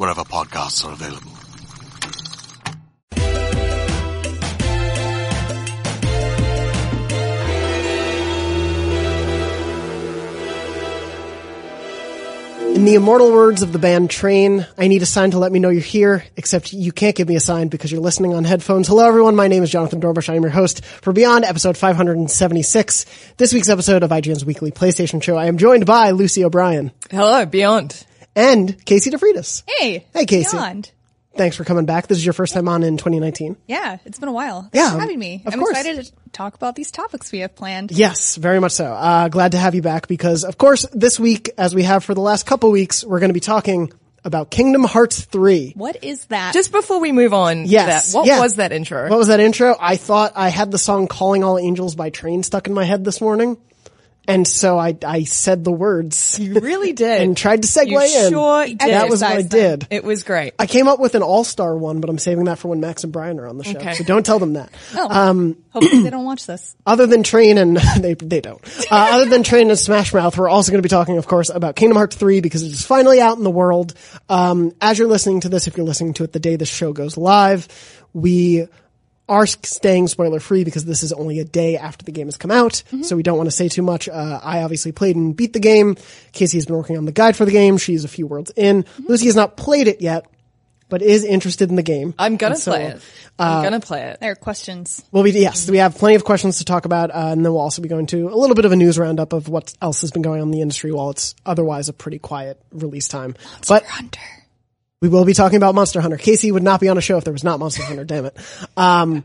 wherever podcasts are available. In the immortal words of the band Train, I need a sign to let me know you're here, except you can't give me a sign because you're listening on headphones. Hello everyone, my name is Jonathan Dornbush. I am your host for Beyond episode 576. This week's episode of IGN's weekly PlayStation show. I am joined by Lucy O'Brien Hello, Beyond. And Casey DeFreitas. Hey. Hey, Casey. Beyond. Thanks for coming back. This is your first time on in 2019. Yeah, it's been a while. Thanks Yeah, for having me. of I'm course. excited to talk about these topics we have planned. Yes, very much so. Uh, glad to have you back because, of course, this week, as we have for the last couple weeks, we're going to be talking about Kingdom Hearts 3. What is that? Just before we move on Yes. to that, what yeah. was that intro? What was that intro? I thought I had the song Calling All Angels by Train stuck in my head this morning. And so I, I said the words you really did. and tried to segue you in. Sure did. That was what I did. It was great. I came up with an all-star one, but I'm saving that for when Max and Brian are on the show. Okay. So don't tell them that. oh, um, hopefully they don't watch this. Other than Train and, they, they don't. Uh, other than Train and Smash Mouth, we're also going to be talking, of course, about Kingdom Hearts 3 because it is finally out in the world. Um, as you're listening to this, if you're listening to it the day the show goes live, we are staying spoiler free because this is only a day after the game has come out. So we don't want to say too much. Uh, I obviously played and beat the game. Casey has been working on the guide for the game. She's a few worlds in. Lucy has not played it yet, but is interested in the game. I'm gonna so, play it. uh, I'm gonna play it. There are questions. Well, we, yes, we have plenty of questions to talk about, uh, and then we'll also be going to a little bit of a news roundup of what else has been going on in the industry while it's otherwise a pretty quiet release time. but Hunter. We will be talking about Monster Hunter. Casey would not be on a show if there was not Monster Hunter. Damn it! Um,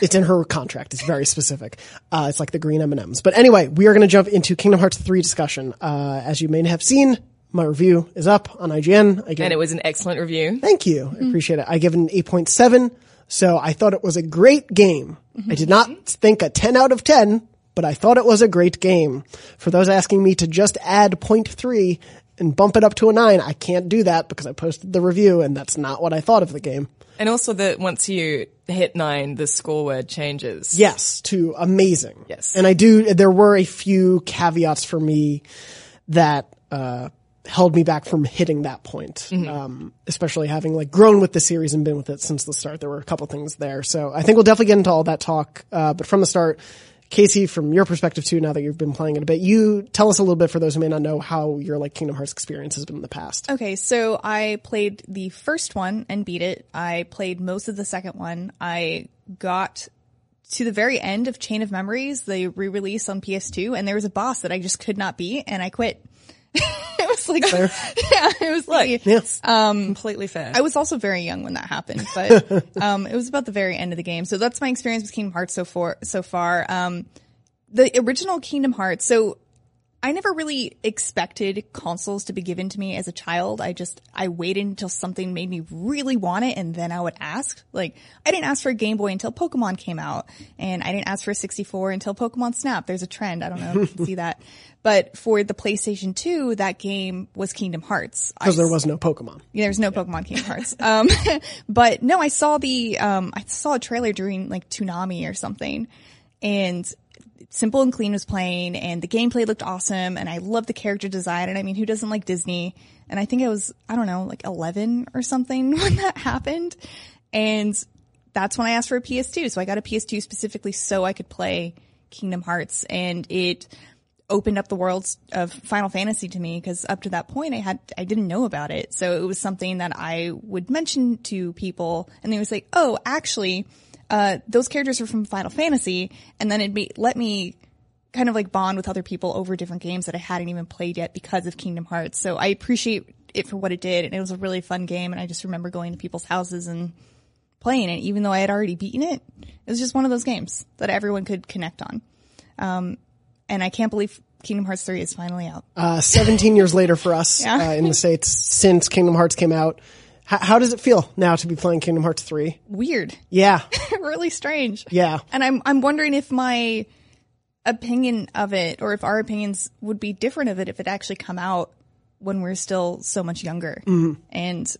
it's in her contract. It's very specific. Uh, it's like the green M and M's. But anyway, we are going to jump into Kingdom Hearts three discussion. Uh, as you may have seen, my review is up on IGN. I give And it was an excellent review. Thank you. I appreciate it. I give it an 8.7. So I thought it was a great game. I did not think a 10 out of 10, but I thought it was a great game. For those asking me to just add 0.3 and bump it up to a 9, I can't do that because I posted the review and that's not what I thought of the game. And also that once you hit nine, the score word changes. Yes, to amazing. Yes. And I do, there were a few caveats for me that, uh, held me back from hitting that point. Um, especially having like grown with the series and been with it since the start. There were a couple things there. So I think we'll definitely get into all that talk. Uh, but from the start, Casey, from your perspective too, now that you've been playing it a bit, you tell us a little bit for those who may not know how your like Kingdom Hearts experience has been in the past. Okay, so I played the first one and beat it. I played most of the second one. I got to the very end of Chain of Memories, the re-release on PS2, and there was a boss that I just could not beat, and I quit. it was like, yeah, it was like, Yes. Completely fair. I was also very young when that happened, but um, it was about the very end of the game. So that's my experience with Kingdom Hearts so far. So far, um, the original Kingdom Hearts. So I never really expected consoles to be given to me as a child. I just I waited until something made me really want it, and then I would ask. Like I didn't ask for a Game Boy until Pokemon came out, and I didn't ask for a 64 until Pokemon Snap. There's a trend. I don't know if you can see that. But for the PlayStation 2, that game was Kingdom Hearts. I Because there was no Pokemon. yeah, was no Pokemon Kingdom Hearts. Um, but no, I saw the, um, I saw a trailer during like Toonami or something and Simple and Clean was playing and the gameplay looked awesome and I loved the character design. And I mean, who doesn't like Disney? And I think I was, I don't know, like 11 or something when that happened. And that's when I asked for a PS2. So I got a PS2 specifically so I could play Kingdom Hearts and it, opened up the worlds of Final Fantasy to me because up to that point I had I didn't know about it. So it was something that I would mention to people and they would say, "Oh, actually, uh, those characters are from Final Fantasy," and then it made, let me kind of like bond with other people over different games that I hadn't even played yet because of Kingdom Hearts. So I appreciate it for what it did, and it was a really fun game. And I just remember going to people's houses and playing it, even though I had already beaten it. It was just one of those games that everyone could connect on. Um, and I can't believe Kingdom Hearts 3 is finally out. Uh, 17 years later for us Yeah. uh, in the States since Kingdom Hearts came out. H- how does it feel now to be playing Kingdom Hearts 3? Weird. Yeah. really strange. Yeah. And I'm I'm wondering if my opinion of it or if our opinions would be different of it if it actually come out when we're still so much younger. Mm-hmm. And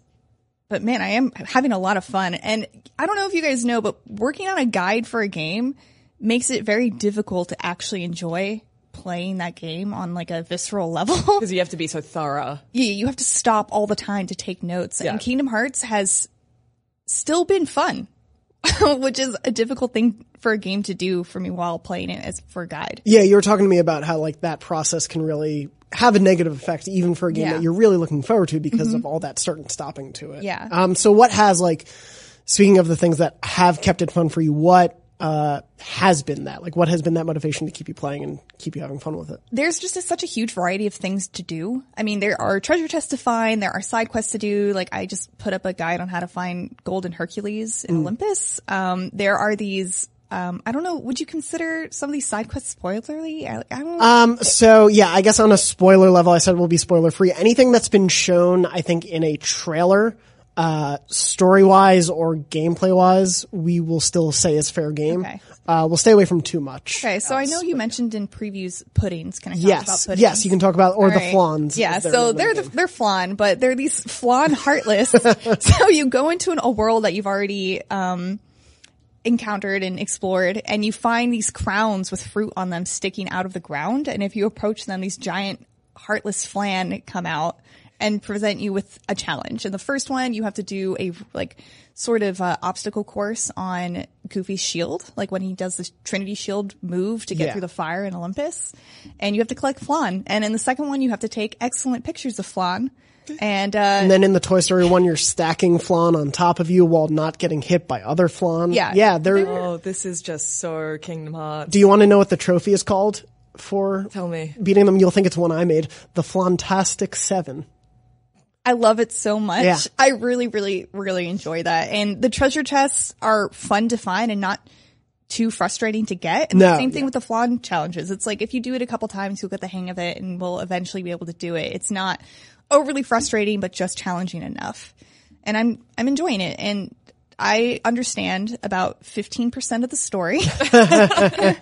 but man, I am having a lot of fun. And I don't know if you guys know, but working on a guide for a game makes it very difficult to actually enjoy playing that game on like a visceral level. Because you have to be so thorough. yeah, you have to stop all the time to take notes. Yeah. And Kingdom Hearts has still been fun, which is a difficult thing for a game to do for me while playing it as for a guide. Yeah, you were talking to me about how like that process can really have a negative effect even for a game Yeah. Mm-hmm. that you're really looking forward to because of all that certain stopping to it. Yeah. Um, so what has like, speaking of the things that have kept it fun for you, what, uh, has been that? Like what has been that motivation to keep you playing and keep you having fun with it? There's just a, such a huge variety of things to do. I mean, there are treasure chests to find, there are side quests to do. Like I just put up a guide on how to find Golden Hercules in Olympus. Um, there are these. Um, I don't know. Would you consider some of these side quests spoilerly? I, I don't know. Um, so yeah, I guess on a spoiler level, I said we'll be spoiler free. Anything that's been shown, I think, in a trailer, uh, story wise or gameplay wise, we will still say is fair game. Okay. Uh, we'll stay away from too much. okay, so I know you mentioned in previews puddings. Can I talk about Yes, puddings? yes, you can talk about or the Alright. flans. Yeah, they're so they're the, they're flan, but they're these flan heartless. so you go into an, a world that you've already um, encountered and explored, and you find these crowns with fruit on them sticking out of the ground. And if you approach them, these giant heartless flan come out and present you with a challenge. And the first one, you have to do a like sort of uh, obstacle course on Goofy's shield, like when he does the Trinity Shield move to get Yeah. through the fire in Olympus. And you have to collect flan. And in the second one, you have to take excellent pictures of flan. And uh, And then in the Toy Story one, you're stacking flan on top of you while not getting hit by other flan. Yeah. yeah. They're. Oh, this is just so Kingdom Hearts. Do you want to know what the trophy is called for Tell me. beating them? You'll think it's one I made. The Flantastic Seven. I love it so much. Yeah. I really, really, really enjoy that. And the treasure chests are fun to find and not too frustrating to get. And No, the same thing yeah. with the flan challenges. It's like if you do it a couple times, you'll get the hang of it and we'll eventually be able to do it. It's not overly frustrating, but just challenging enough. And I'm, I'm enjoying it. And I understand about 15% of the story.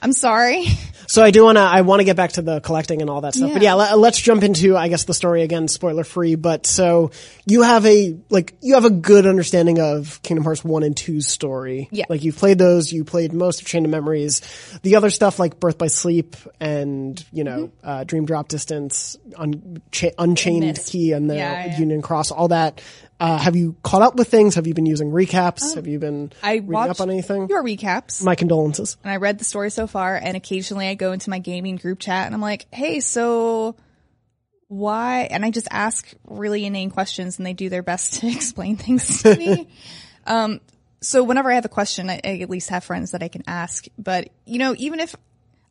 I'm sorry. So I do want to, I want to get back to the collecting and all that stuff. But yeah, Yeah. let, let's jump into, I guess, the story again, spoiler free. But so you have a, like, you have a good understanding of Kingdom Hearts 1 and 2's story. Yeah. Like you've played those, you played most of Chain of Memories. The other stuff like Birth by Sleep and, you know, Mm-hmm. uh, Dream Drop Distance, un, cha- Unchained Key and the Yeah, yeah. Union Cross, all that. Uh, have you caught up with things? Have you been using recaps? have you been Um, I reading up on anything? your recaps. My condolences. and I read the story so far, and occasionally I go into my gaming group chat and I'm like, hey, so why? And I just ask really inane questions and they do their best to explain things to me. um, so whenever I have a question, I, I at least have friends that I can ask. But, you know, even if,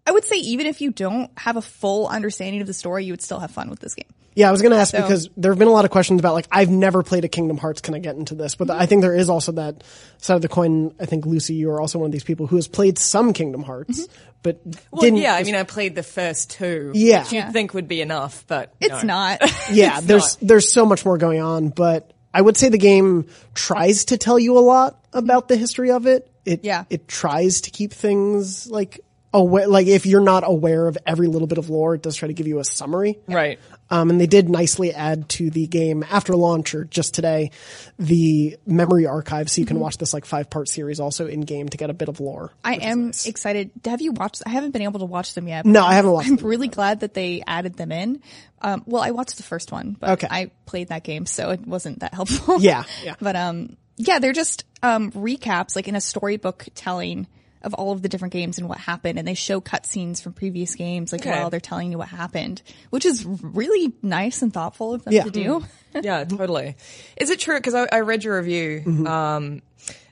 I would say even if you don't have a full understanding of the story, you would still have fun with this game. Yeah, I was going to ask So- because there have been a lot of questions about like I've never played a Kingdom Hearts. Can I get into this? But I think there is also that side of the coin. I think Lucy, you are also one of these people who has played some Kingdom Hearts, Mm-hmm. but Well, didn't. yeah, I mean, I played the first two. Yeah. Which you'd Yeah. think would be enough, but It's no. not. yeah, it's there's there's so much more going on, but I would say the game tries to tell you a lot about the history of it. It Yeah. it tries to keep things like aware. Like if you're not aware of every little bit of lore, it does try to give you a summary. Right. Um, and they did nicely add to the game after launch or just today, the memory archive. So you Mm-hmm. can watch this like five part series also in game to get a bit of lore. I am nice. excited. Have you watched? I haven't been able to watch them yet. No, I haven't watched I'm them really glad that they added them in. Um, well, I watched the first one, but Okay. I played that game, so it wasn't that helpful. Yeah, yeah. But um, yeah, they're just um recaps, like in a storybook telling of all of the different games and what happened, and they show cutscenes from previous games, like Okay. while they're telling you what happened, which is really nice and thoughtful of them Yeah. to do. yeah, totally. Is it true? Because I, I read your review Mm-hmm. um,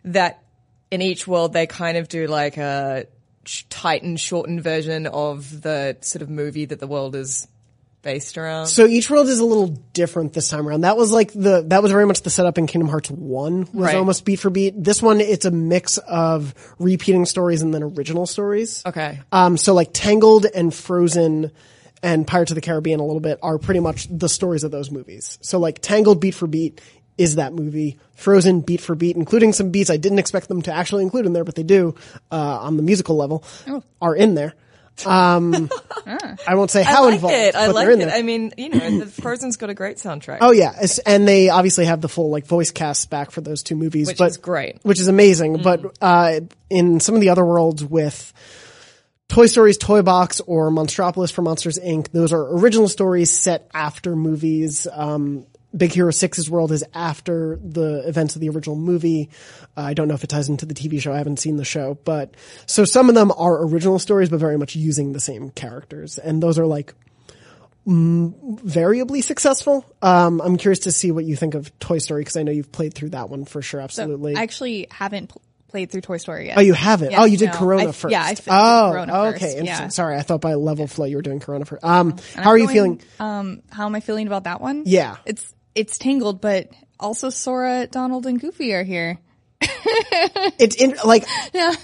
that in each world they kind of do like a sh- tightened, shortened version of the sort of movie that the world is based around. So each world is a little different this time around. That was like the that was very much the setup in Kingdom Hearts One was Right. almost beat for beat. This one it's a mix of repeating stories and then original stories. Okay. Um, so like Tangled and Frozen and Pirates of the Caribbean a little bit are pretty much the stories of those movies. So like Tangled beat for beat is that movie. Frozen beat for beat, including some beats I didn't expect them to actually include in there, but they do, uh, on the musical level, are in there. Um, I won't say I how like involved, it. I but like they're in it. there. I mean, you know, the Frozen's got a great soundtrack. Oh yeah, It's- and they obviously have the full like voice cast back for those two movies, Which but, is great. which is amazing. But uh, in some of the other worlds with Toy Story's Toy Box or Monstropolis for Monsters Inc., those are original stories set after movies. Um, Big Hero 6's world is after the events of the original movie. Uh, I don't know if it ties into the TV show. I haven't seen the show, but so some of them are original stories, but very much using the same characters. And those are like variably successful. Um, I'm curious to see what you think of Toy Story because I know you've played through that one for sure. Absolutely. I actually haven't pl- played through Toy Story yet. oh, you haven't? Yeah, oh, you did no. Corona I- first. yeah, I oh, Corona okay. first, Interesting. yeah. Sorry, I thought by level flow you were doing Corona first. Um, And how I'm are you feeling- feeling? Um, how am I feeling about that one? Yeah. It's it's Tangled, but also Sora, Donald, and Goofy are here. It's in, like,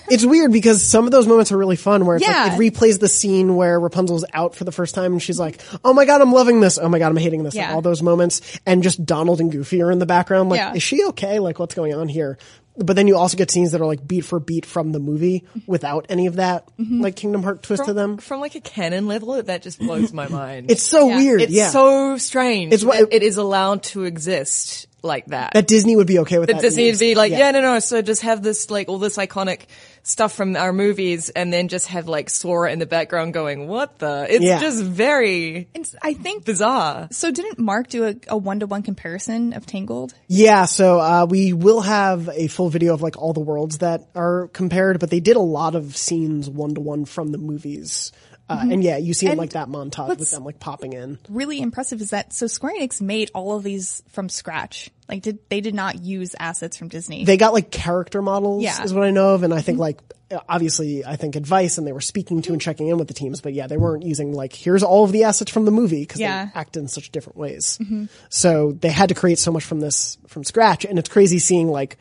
it's weird because some of those moments are really fun where it's Yeah. like, it replays the scene where Rapunzel's out for the first time and she's like, oh my god, I'm loving this. Oh my god, I'm hating this. Like, Yeah. all those moments and just Donald and Goofy are in the background. Like, Yeah. is she okay? Like, what's going on here? But then you also get scenes that are like beat for beat from the movie without any of that, Mm-hmm. like Kingdom Heart twist to them. from like a canon level, that just blows my mind. It's so Yeah. weird. It's yeah. so strange. It's what- it is allowed to exist like that. that Disney would be okay with that. Disney would be like, Yeah. yeah. no, no. So just have this, like, all this iconic stuff from our movies, and then just have like Sora in the background going, "What the?" It's Yeah. just very And s- I think bizarre. so. Didn't Mark do a, a one-to-one comparison of Tangled? Yeah, so uh, we will have a full video of like all the worlds that are compared, but they did a lot of scenes one to one from the movies. Uh, mm-hmm. And yeah, you see And like that montage with them like popping in. Really impressive is that so Square Enix made all of these from scratch. Like, did they did not use assets from Disney? They got like character models, Yeah. is what I know of, and I think mm-hmm. like obviously I think advice, and they were speaking to and checking in with the teams, but yeah, they weren't using like here's all of the assets from the movie because Yeah. they act in such different ways. Mm-hmm. So they had to create so much from this from scratch, and it's crazy seeing like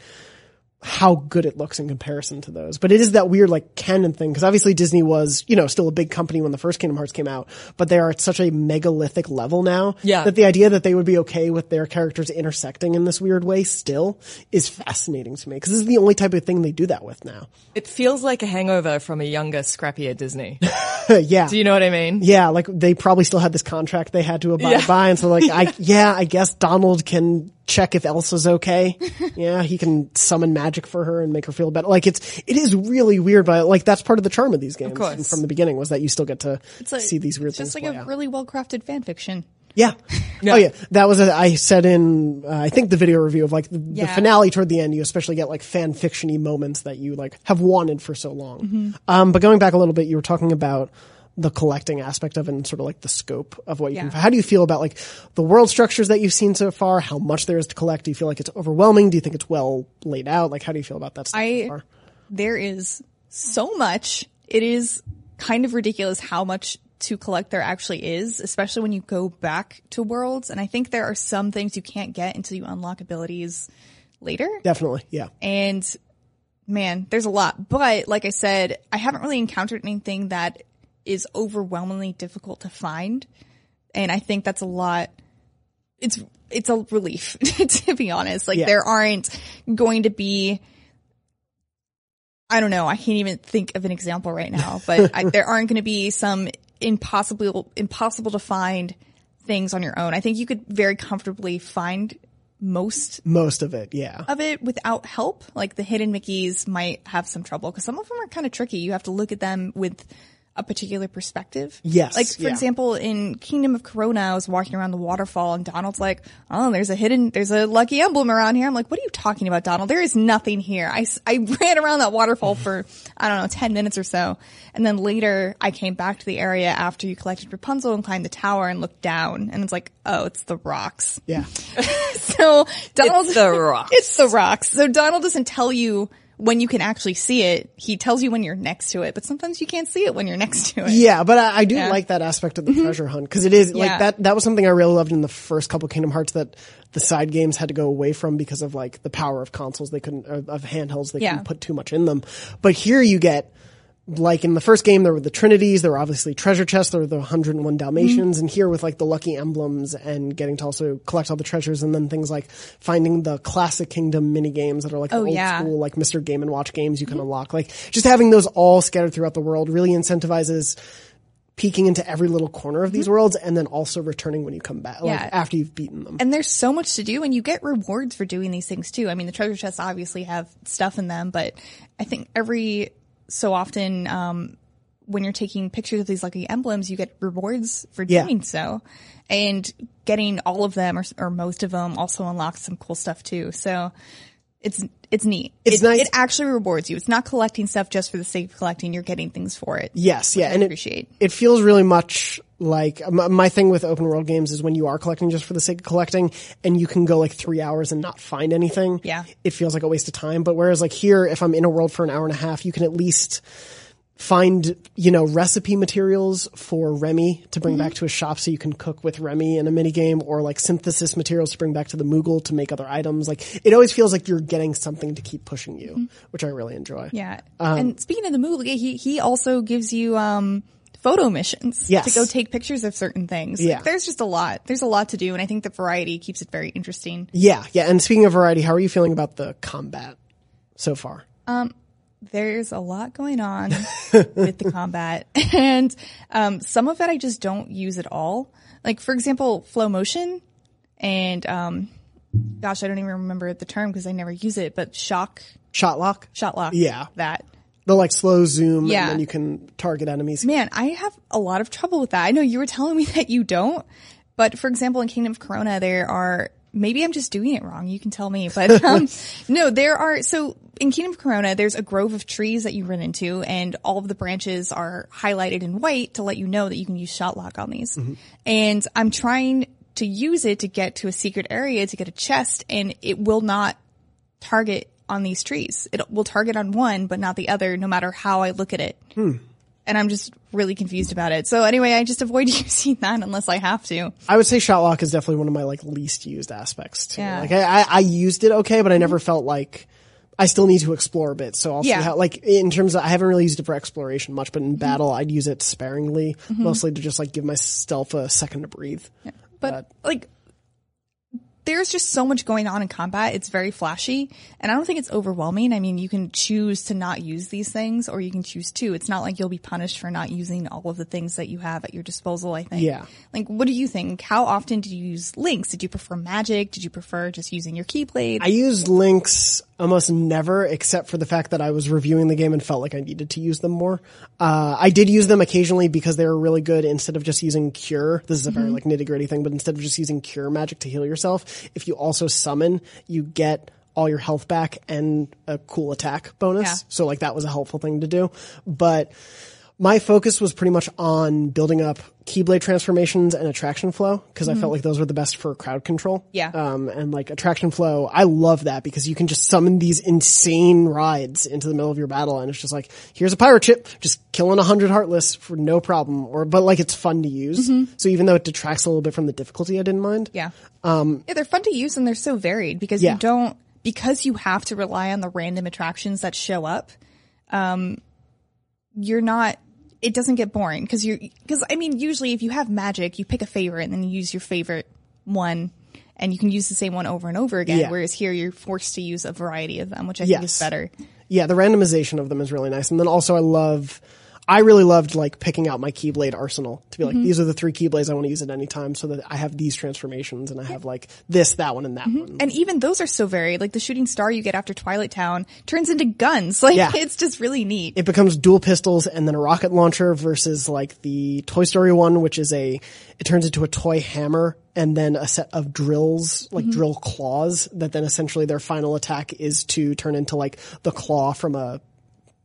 how good it looks in comparison to those. But it is that weird like canon thing because obviously Disney was, you know, still a big company when the first Kingdom Hearts came out, but they are at such a megalithic level now Yeah. that the idea that they would be okay with their characters intersecting in this weird way still is fascinating to me because this is the only type of thing they do that with now. It feels like a hangover from a younger, scrappier Disney. yeah. Do you know what I mean? yeah, like they probably still had this contract they had to abide Yeah. by, and so like, I yeah, I guess Donald can check if Elsa's okay. yeah, he can summon magic for her and make her feel better. Like it's it is really weird, but like that's part of the charm of these games course. from the beginning was that you still get to It's like- see these weird it's things just like a out. really well-crafted fan fiction. Yeah. Oh yeah, that was a, I said in uh, I think the video review of like the, the finale toward the end. You especially get like fan fictiony moments that you like have wanted for so long. Mm-hmm. Um, but going back a little bit, you were talking about the collecting aspect of it and sort of like the scope of what you Yeah. can. How do you feel about like the world structures that you've seen so far? How much there is to collect? Do you feel like it's overwhelming? Do you think it's well laid out? Like how do you feel about that stuff so I far? there is so much. It is kind of ridiculous how much to collect there actually is, especially when you go back to worlds. And I think there are some things you can't get until you unlock abilities later. Definitely, yeah. And man, there's a lot. But like I said, I haven't really encountered anything that is overwhelmingly difficult to find. And I think that's a lot. It's, it's a relief to be honest. Like Yeah. there aren't going to be, I don't know. I can't even think of an example right now, but I, there aren't going to be some impossible, impossible to find things on your own. I think you could very comfortably find most Most of it, yeah. of it without help. Like the hidden Mickeys might have some trouble because some of them are kind of tricky. You have to look at them with a particular perspective. Yes, Like, for yeah. example, in Kingdom of Corona, I was walking around the waterfall and Donald's like, oh, there's a hidden, there's a lucky emblem around here. I'm like, what are you talking about, Donald? There is nothing here. I I ran around that waterfall for, I don't know, 10 minutes or so. And then later I came back to the area after you collected Rapunzel and climbed the tower and looked down and it's like, oh, it's the rocks. Yeah. So Donald, It's the rocks. it's the rocks. So Donald doesn't tell you when you can actually see it. He tells you when you're next to it, but sometimes you can't see it when you're next to it. Yeah, but I, I do Yeah. like that aspect of the mm-hmm. treasure hunt because it is Yeah. like that. That was something I really loved in the first couple Kingdom Hearts that the side games had to go away from because of like the power of consoles. They couldn't of handhelds. They Yeah. couldn't put too much in them. But here you get. Like in the first game, there were the Trinities, there were obviously treasure chests, there were the 101 Dalmatians, Mm-hmm. and here with like the lucky emblems and getting to also collect all the treasures and then things like finding the classic kingdom mini games that are like Oh, old yeah. school, like Mr. Game and Watch games you can unlock. Like just having those all scattered throughout the world really incentivizes peeking into every little corner of these worlds and then also returning when you come back, like Yeah. after you've beaten them. And there's so much to do and you get rewards for doing these things too. I mean, the treasure chests obviously have stuff in them, but I think every so often, um, when you're taking pictures of these lucky emblems, you get rewards for Yeah. doing so. And getting all of them or, or most of them also unlocks some cool stuff too. So it's, it's neat. It's it, nice- It actually rewards you. It's not collecting stuff just for the sake of collecting. You're getting things for it. Yes, yeah, I and it, it feels really much like my, my thing with open world games is when you are collecting just for the sake of collecting, and you can go like three hours and not find anything. Yeah. it feels like a waste of time. But whereas like here, if I'm in a world for an hour and a half, you can at least find you know recipe materials for Remy to bring back to a shop so you can cook with Remy in a mini game, or like synthesis materials to bring back to the Moogle to make other items. Like it always feels like you're getting something to keep pushing you, which I really enjoy. Yeah. Um, and speaking of the moogle he he also gives you um photo missions Yes. to go take pictures of certain things. Like, Yeah. there's just a lot. There's a lot to do, and I think the variety keeps it very interesting. Yeah, yeah. And speaking of variety, how are you feeling about the combat so far? Um, there's a lot going on with the combat, and um, some of it I just don't use at all. Like for example, flow motion, and um, gosh, I don't even remember the term because I never use it. But shock, Shot lock? shot lock, Yeah. that. The like slow zoom Yeah. and then you can target enemies. Man, I have a lot of trouble with that. I know you were telling me that you don't, but for example, in Kingdom of Corona, there are, maybe I'm just doing it wrong. You can tell me, but, um, no, there are, so in Kingdom of Corona, there's a grove of trees that you run into and all of the branches are highlighted in white to let you know that you can use shot lock on these. And I'm trying to use it to get to a secret area to get a chest and it will not target on these trees. It will target on one, but not the other, no matter how I look at it. Hmm. And I'm just really confused about it. So anyway, I just avoid using that unless I have to. I would say shot lock is definitely one of my like least used aspects too. Yeah. Like I, I, used it okay, but I never felt like I still need to explore a bit. So I'll Yeah. see how, like, in terms of, I haven't really used it for exploration much, but in mm-hmm. battle, I'd use it sparingly, mm-hmm. mostly to just like give myself a second to breathe. But like, there's just so much going on in combat. It's very flashy and I don't think it's overwhelming. I mean, you can choose to not use these things or you can choose to. It's not like you'll be punished for not using all of the things that you have at your disposal, I think. Yeah. Like, what do you think? How often did you use links? Did you prefer magic? Did you prefer just using your keyblade? I used links almost never, except for the fact that I was reviewing the game and felt like I needed to use them more. Uh, I did use them occasionally because they were really good. Instead of just using cure, this is a very like nitty gritty thing, but instead of just using cure magic to heal yourself, if you also summon, you get all your health back and a cool attack bonus. Yeah. So like that was a helpful thing to do, but. My focus was pretty much on building up Keyblade transformations and attraction flow because I felt like those were the best for crowd control. Yeah. Um, and like attraction flow, I love that because you can just summon these insane rides into the middle of your battle and it's just like, here's a pirate ship, just killing a hundred heartless for no problem or, but like it's fun to use. So even though it detracts a little bit from the difficulty, I didn't mind. Yeah. Um, yeah, they're fun to use and they're so varied because Yeah. you don't, because you have to rely on the random attractions that show up, um, you're not, it doesn't get boring because you're, because I mean, usually if you have magic, you pick a favorite and then you use your favorite one and you can use the same one over and over again. Yeah. Whereas here you're forced to use a variety of them, which I think is better. Yeah, the randomization of them is really nice. And then also I love, I really loved like picking out my Keyblade arsenal to be Mm-hmm. like, these are the three Keyblades I want to use at any time so that I have these transformations and I have like this, that one, and that one. And even those are so varied. Like the shooting star you get after Twilight Town turns into guns. Like Yeah. it's just really neat. it becomes dual pistols and then a rocket launcher versus like the Toy Story one, which is a, it turns into a toy hammer and then a set of drills, like drill claws that then essentially their final attack is to turn into like the claw from a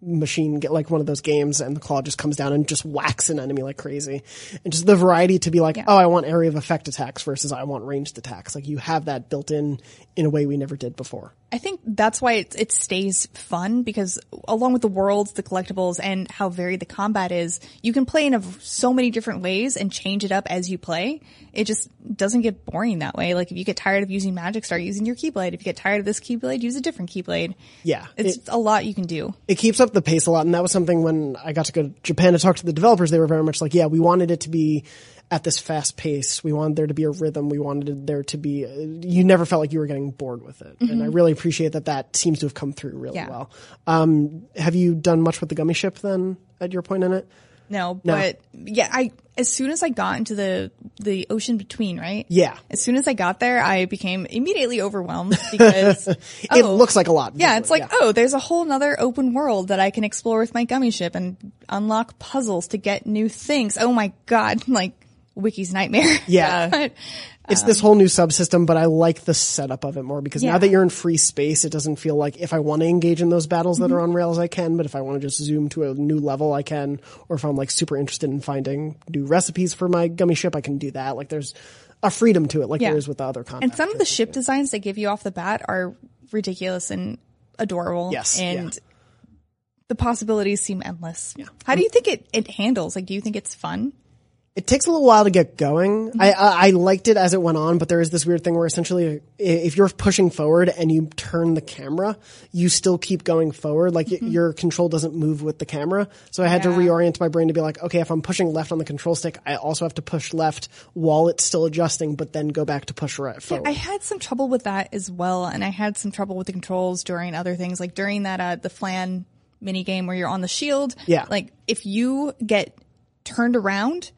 machine, get like one of those games and the claw just comes down and just whacks an enemy like crazy. And just the variety to be like, oh, I want area of effect attacks versus I want ranged attacks. Like you have that built in in a way we never did before. I think that's why it, it stays fun because along with the worlds, the collectibles, and how varied the combat is, you can play in a, so many different ways and change it up as you play. It just doesn't get boring that way. Like if you get tired of using magic, start using your keyblade. If you get tired of this keyblade, use a different keyblade. Yeah. It's It- a lot you can do. it keeps up the pace a lot. And that was something when I got to go to Japan to talk to the developers, they were very much like, yeah, we wanted it to be at this fast pace. We wanted there to be a rhythm. We wanted there to be, you never felt like you were getting bored with it. And I really appreciate that that seems to have come through really Yeah. well. Um, have you done much with the gummy ship then at your point in it? No, but yeah, I as soon as I got into the the ocean between, right? Yeah. As soon as I got there, I became immediately overwhelmed because It oh, looks like a lot. Yeah, it's like, oh, there's a whole nother open world that I can explore with my gummy ship and unlock puzzles to get new things. Oh my god, like Wiki's nightmare. Yeah. But, It's um, this whole new subsystem, but I like the setup of it more because now that you're in free space, it doesn't feel like if I want to engage in those battles that are mm-hmm. on rails, I can, but if I want to just zoom to a new level, I can, or if I'm like super interested in finding new recipes for my gummy ship, I can do that. Like there's a freedom to it, like Yeah. there is with the other content. and some of the ship designs they give you off the bat are ridiculous and adorable. Yes, And yeah. the possibilities seem endless. Yeah. How do you think it, it handles? Like, do you think it's fun? It takes a little while to get going. I, I I liked it as it went on, but there is this weird thing where essentially, if you're pushing forward and you turn the camera, you still keep going forward. Like y your control doesn't move with the camera. So I had to reorient my brain to be like, okay, if I'm pushing left on the control stick, I also have to push left while it's still adjusting, but then go back to push right forward. I had some trouble with that as well, and I had some trouble with the controls during other things, like during that uh, the flan mini game where you're on the shield. Yeah. Like if you get turned around,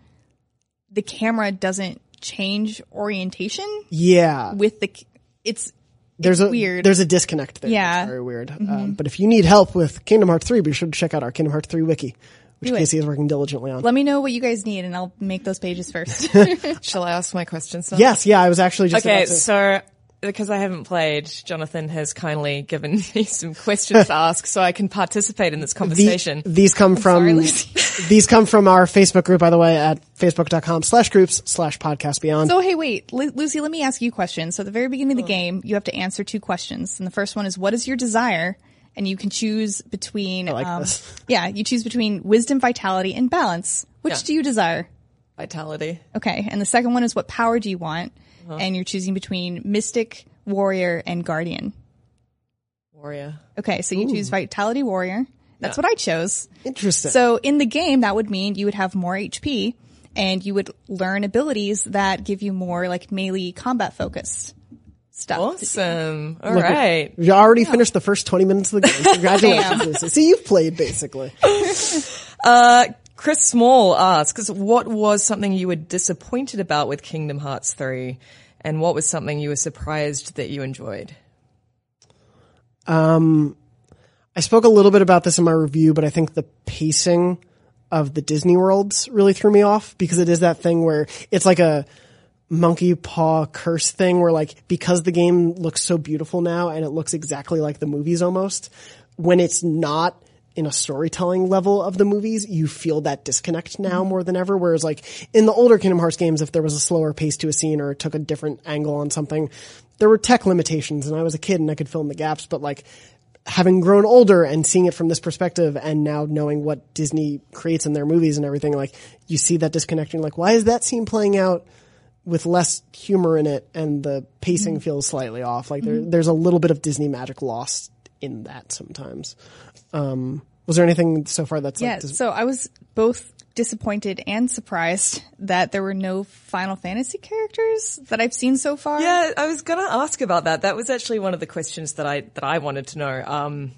the camera doesn't change orientation yeah, with the. It's there's it's a weird. there's a disconnect there. Yeah. it's very weird. Um, but if you need help with Kingdom Hearts three, be sure to check out our Kingdom Hearts three wiki, which Do it. Casey is working diligently on. Let me know what you guys need, and I'll make those pages first. Shall I ask my questions now? Yes, yeah, I was actually just Okay, about to- so because I haven't played, Jonathan has kindly given me some questions to ask so I can participate in this The- conversation. these come from sorry, these come from our Facebook group, by the way, at facebook.com slash groups slash podcast beyond. So hey, wait, Lu- Lucy, let me ask you a question. So at the very beginning of the game, you have to answer two questions, and the first one is, "What is your desire?" And you can choose between, like um, this. yeah, you choose between wisdom, vitality, and balance. Which Yeah. do you desire? Vitality. Okay, and the second one is, "What power do you want?" Uh-huh. And you're choosing between mystic, warrior, and guardian. Warrior. Okay, so you choose vitality, warrior. That's what I chose. Interesting. So in the game, that would mean you would have more HP and you would learn abilities that give you more like melee combat focused stuff. Awesome. All Look, right. You already finished the first 20 minutes of the game. Congratulations, See, you've played basically. Uh, Chris Small asks, what was something you were disappointed about with Kingdom Hearts 3? And what was something you were surprised that you enjoyed? Um, I spoke a little bit about this in my review, but I think the pacing of the Disney worlds really threw me off because it is that thing where it's like a monkey paw curse thing where like because the game looks so beautiful now and it looks exactly like the movies almost when it's not in a storytelling level of the movies, you feel that disconnect now more than ever. Whereas like in the older Kingdom Hearts games, if there was a slower pace to a scene or it took a different angle on something, there were tech limitations and I was a kid and I could fill in the gaps, but like having grown older and seeing it from this perspective and now knowing what Disney creates in their movies and everything, like you see that disconnecting, like why is that scene playing out with less humor in it and the pacing mm-hmm. feels slightly off? Like there, mm-hmm. there's a little bit of Disney magic lost in that sometimes. Um, was there anything so far that's Yeah, like, dis- so I was both disappointed and surprised that there were no Final Fantasy characters that I've seen so far. Yeah, I was going to ask about that. That was actually one of the questions that I that I wanted to know. Um,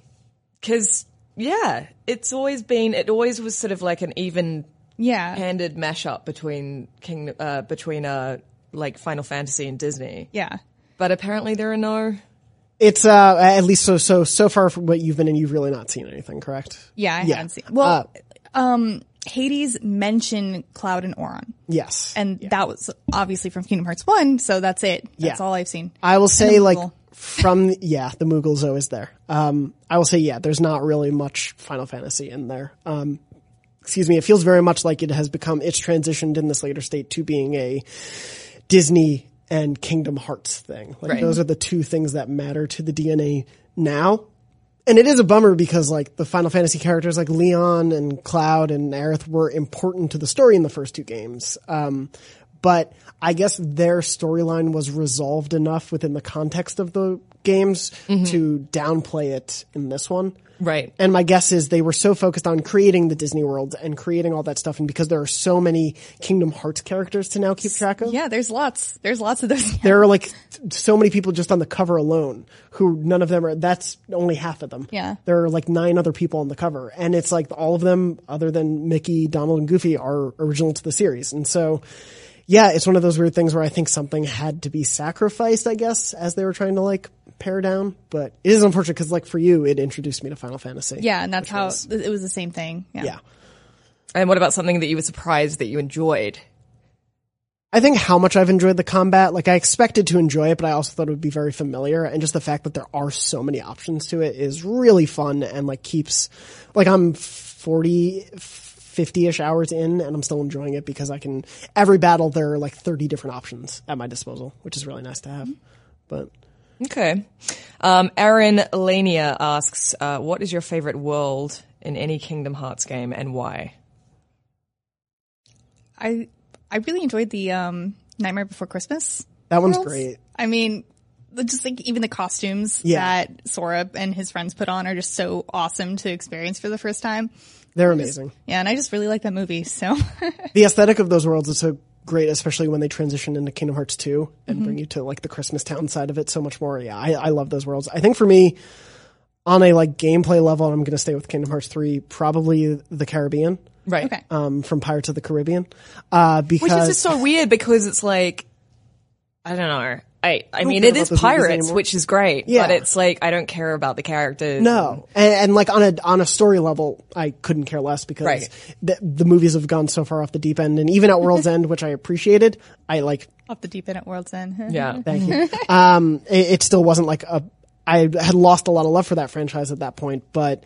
because yeah, it's always been. It always was sort of like an even Yeah. handed mashup between King uh, between uh like Final Fantasy and Disney. yeah. But apparently there are no. It's uh at least so so so far from what you've been in, you've really not seen anything, correct? Yeah, I Yeah. haven't seen. Well, Uh, um, Hades mentioned Cloud and Auron, Yes. and that was obviously from Kingdom Hearts One. So that's it. That's Yeah. all I've seen. I will say like from yeah, the Moogle's always there. Um I will say yeah, there's not really much Final Fantasy in there. Um excuse me, it feels very much like it has become it's transitioned in this later state to being a Disney and Kingdom Hearts thing. Like Right. those are the two things that matter to the DNA now. And it is a bummer because like the Final Fantasy characters like Leon and Cloud and Aerith were important to the story in the first two games. Um, but I guess their storyline was resolved enough within the context of the games to downplay it in this one. Right. And my guess is they were so focused on creating the Disney world and creating all that stuff. And because there are so many Kingdom Hearts characters to now keep track of, Yeah, there's lots. There's lots of those. there are like so many people just on the cover alone who none of them are, that's only half of them. Yeah. There are like nine other people on the cover. And it's like all of them, other than Mickey, Donald, and Goofy, are original to the series. And so, yeah, it's one of those weird things where I think something had to be sacrificed, I guess, as they were trying to like pare down. But it is unfortunate because like for you, it introduced me to Final Fantasy. Yeah, and that's how was- it was the same thing. Yeah. yeah. And what about something that you were surprised that you enjoyed? I think how much I've enjoyed the combat, like I expected to enjoy it, but I also thought it would be very familiar. And just the fact that there are so many options to it is really fun and like keeps, like I'm 40, 50-ish hours in and I'm still enjoying it because I can, every battle there are like 30 different options at my disposal, which is really nice to have. Mm-hmm. But Okay. Um, Aaron Lania asks, uh, what is your favorite world in any Kingdom Hearts game and why? I I really enjoyed the um, Nightmare Before Christmas. that one's worlds. great. I mean, just like even the costumes Yeah. that Sora and his friends put on are just so awesome to experience for the first time. They're amazing. Yeah, and I just really like that movie. So the aesthetic of those worlds is so great, especially when they transition into Kingdom Hearts 2 and bring you to like the Christmas town side of it so much more. Yeah, I, I love those worlds. I think for me, on a like gameplay level, I'm going to stay with Kingdom Hearts 3, probably the Caribbean, Right. okay, um, from Pirates of the Caribbean. Uh, because Which is just so weird because it's like, I don't know. I, I mean, care it about is those movies pirates, which is great, Yeah. but it's like, I don't care about the characters. No, and, and like on a on a story level, I couldn't care less because Right. the, the movies have gone so far off the deep end, and even at World's End, which I appreciated, I like off the deep end at World's End. Yeah. Thank you. um, it, it still wasn't like a. I had lost a lot of love for that franchise at that point, but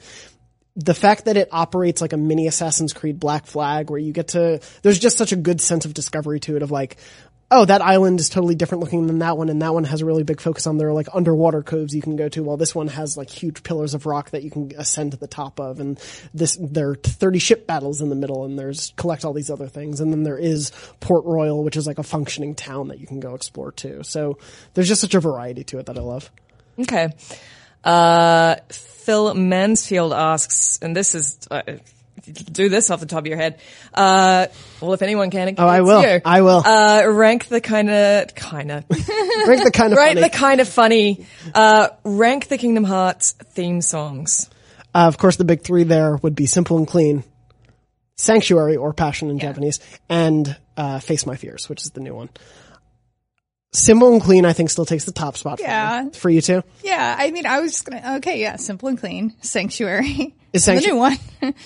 the fact that it operates like a mini Assassin's Creed Black Flag, where you get to, there's just such a good sense of discovery to it of like, oh, that island is totally different looking than that one, and that one has a really big focus on their like underwater coves you can go to, while this one has like huge pillars of rock that you can ascend to the top of, and this there are 30 ship battles in the middle, and there's collect all these other things, and then there is Port Royal, which is like a functioning town that you can go explore too. So there's just such a variety to it that I love. Okay. Uh, Phil Mansfield asks, and this is, uh, do this off the top of your head. Uh, well, if anyone can, Oh, I will. you. I will. Uh, rank the kind of, kind of, Rank the kind of funny. The kind of funny, uh, rank the Kingdom Hearts theme songs. Uh, of course, the big three there would be Simple and Clean, Sanctuary or Passion in Japanese, and uh, Face My Fears, which is the new one. Simple and Clean, I think, still takes the top spot. For Yeah. me. For you too. Yeah, I mean, I was just gonna. Okay, yeah, simple and clean. Sanctuary. Is the new one.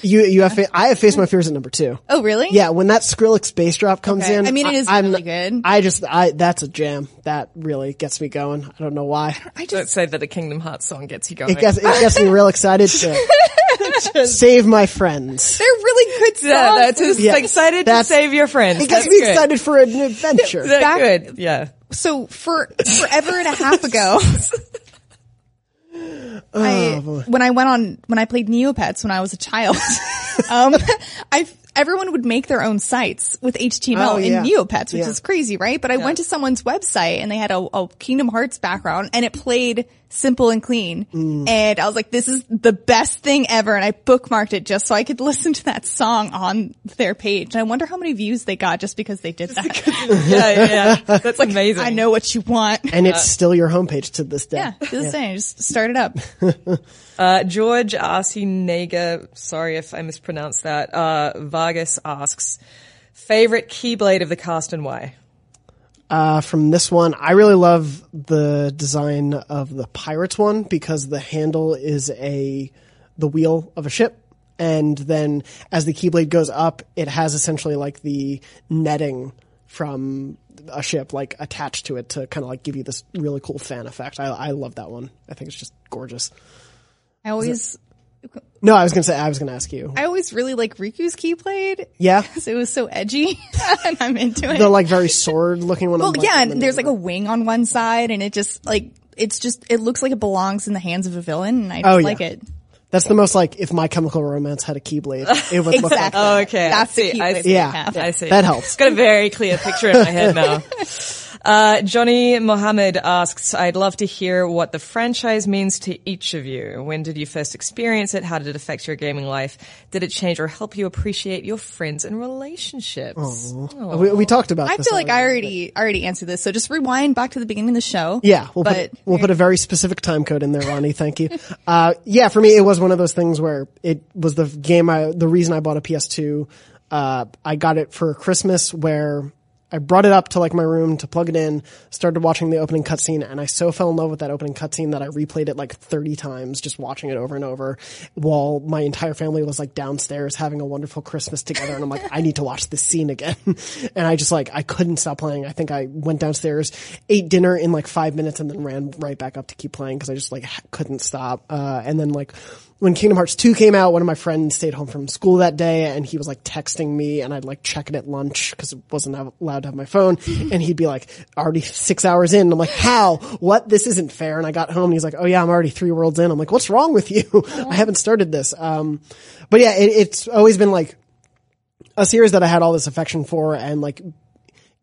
You you have fa- I have faced My Fears at number two. oh, really? Yeah, when that Skrillex bass drop comes Okay. in, I mean, it is I'm- really good. I just I that's a jam that really gets me going. I don't know why. I Don't say that a Kingdom Hearts song gets you going. It gets it gets me real excited to save my friends. They're really good songs. yeah, that's just Yeah. excited to save your friends. It gets That's me good. excited for an adventure. That's Back- good. Yeah. So for forever and a half ago, I, when I went on when I played Neopets when I was a child, um, I everyone would make their own sites with HTML Oh, yeah. in Neopets, which Yeah. is crazy, right? But I went to someone's website and they had a, a Kingdom Hearts background and it played simple and clean. And I was like, this is the best thing ever. And I bookmarked it just so I could listen to that song on their page. And I wonder how many views they got just because they did that. yeah, yeah, yeah. That's amazing. I know what you want. And it's still your homepage to this day. Yeah, do the same. Just start it up. Uh, George Arsinega, sorry if I mispronounced that. Uh, Vargas asks, favorite Keyblade of the cast and why? Uh, from this one, I really love the design of the Pirates one because the handle is a, the wheel of a ship. And then as the Keyblade goes up, it has essentially like the netting from a ship like attached to it to kind of like give you this really cool fan effect. I, I love that one. I think it's just gorgeous. I always, No, I was gonna say, I was gonna ask you. I always really like Riku's Keyblade. Yeah? Because it was so edgy and I'm into it. The like very sword looking one. Well, I'm like, yeah, I'm and there's like a wing on one side, and it just like it's just it looks like it belongs in the hands of a villain, and I oh, just Oh, yeah. like it. That's the most like if My Chemical Romance had a Keyblade, it would look like Exactly. that. Oh, okay. That's I see. I Keyblade see. Yeah. I. I see. That helps. Got a very clear picture in my head now. Uh, Johnny Mohammed asks, I'd love to hear what the franchise means to each of you. When did you first experience it? How did it affect your gaming life? Did it change or help you appreciate your friends and relationships? We, we talked about. I this feel like I already. already already answered this, so just rewind back to the beginning of the show. Yeah, we'll but put we'll put a very specific time code in there, Ronnie. Thank you. Uh, yeah, for me, it was one of those things where it was the game. I the reason I bought a PS2. Uh, I got it for Christmas where. I brought it up to like my room to plug it in, started watching the opening cutscene, and I so fell in love with that opening cutscene that I replayed it like 30 times, just watching it over and over while my entire family was like downstairs having a wonderful Christmas together. And I'm like, I need to watch this scene again. and I just like, I couldn't stop playing. I think I went downstairs, ate dinner in like five minutes and then ran right back up to keep playing because I just like couldn't stop. Uh, and then like, when Kingdom Hearts 2 came out, one of my friends stayed home from school that day and he was like texting me and I'd like check it at lunch because it wasn't allowed to have my phone. And he'd be like, already six hours in. And I'm like, how? What? This isn't fair. And I got home and he's like, oh yeah, I'm already three worlds in. I'm like, what's wrong with you? I haven't started this. Um, but yeah, it, it's always been like a series that I had all this affection for and like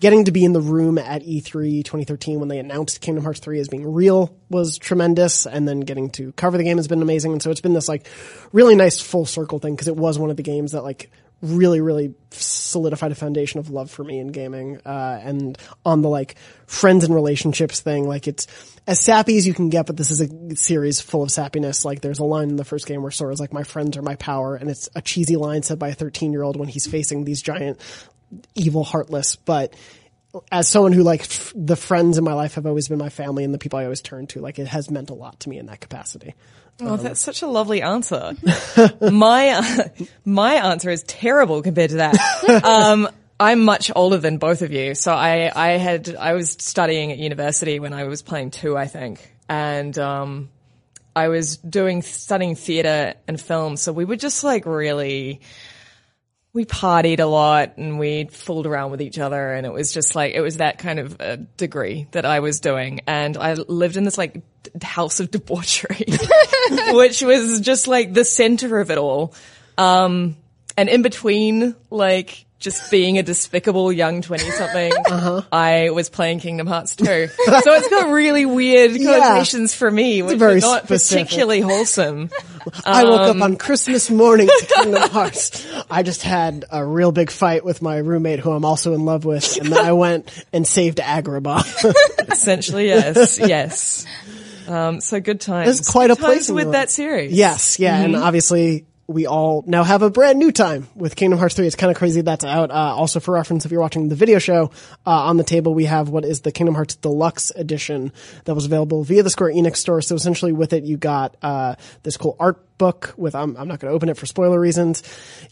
getting to be in the room at E E3 2013 when they announced Kingdom Hearts 3 as being real was tremendous. And then getting to cover the game has been amazing. And so it's been this like really nice full circle thing because it was one of the games that like really, really solidified a foundation of love for me in gaming. Uh, and on the like friends and relationships thing, like it's as sappy as you can get, but this is a series full of sappiness. Like there's a line in the first game where Sora's like, my friends are my power. And it's a cheesy line said by a 13 year old when he's facing these giant evil heartless, but as someone who like f- the friends in my life have always been my family and the people I always turn to, like it has meant a lot to me in that capacity. Oh, that's such a lovely answer. my uh, my answer is terrible compared to that. Um, I'm much older than both of you, so I I had I was studying at university when I was playing two, I think, and um, I was doing studying theater and film, so we were just like really. We partied a lot and we fooled around with each other and it was just like, it was that kind of uh, degree that I was doing. And I lived in this like d- house of debauchery, which was just like the center of it all. Um, and in between, like, just being a despicable young 20 something, I was playing Kingdom Hearts 2. so it's got really weird connotations for me, which are not specific. particularly wholesome. I woke Um, up on Christmas morning to Kingdom Hearts. I just had a real big fight with my roommate who I'm also in love with, and then I went and saved Agrabah. Essentially, yes, yes. Um, so good times. It's quite a Good times place with that series. yes, yeah, and obviously we all now have a brand new time with Kingdom Hearts 3. It's kind of crazy that's out. Uh, also for reference, if you're watching the video show, uh, on the table we have what is the Kingdom Hearts Deluxe Edition that was available via the Square Enix store. So essentially with it, you got, uh, this cool art book with, I'm, I'm not going to open it for spoiler reasons.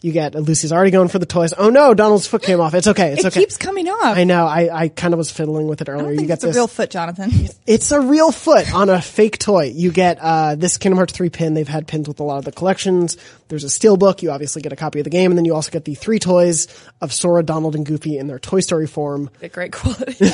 You get, Lucy's already going for the toys. Oh no, Donald's foot came off. It's okay. It's okay. It okay. keeps coming off. I know. I, I kind of was fiddling with it earlier. You get it's a this. real foot, Jonathan. It's a real foot on a fake toy. You get uh, this Kingdom Hearts 3 pin. They've had pins with a lot of the collections. There's a steel book. You obviously get a copy of the game, and then you also get the three toys of Sora, Donald, and Goofy in their Toy Story form. Great quality.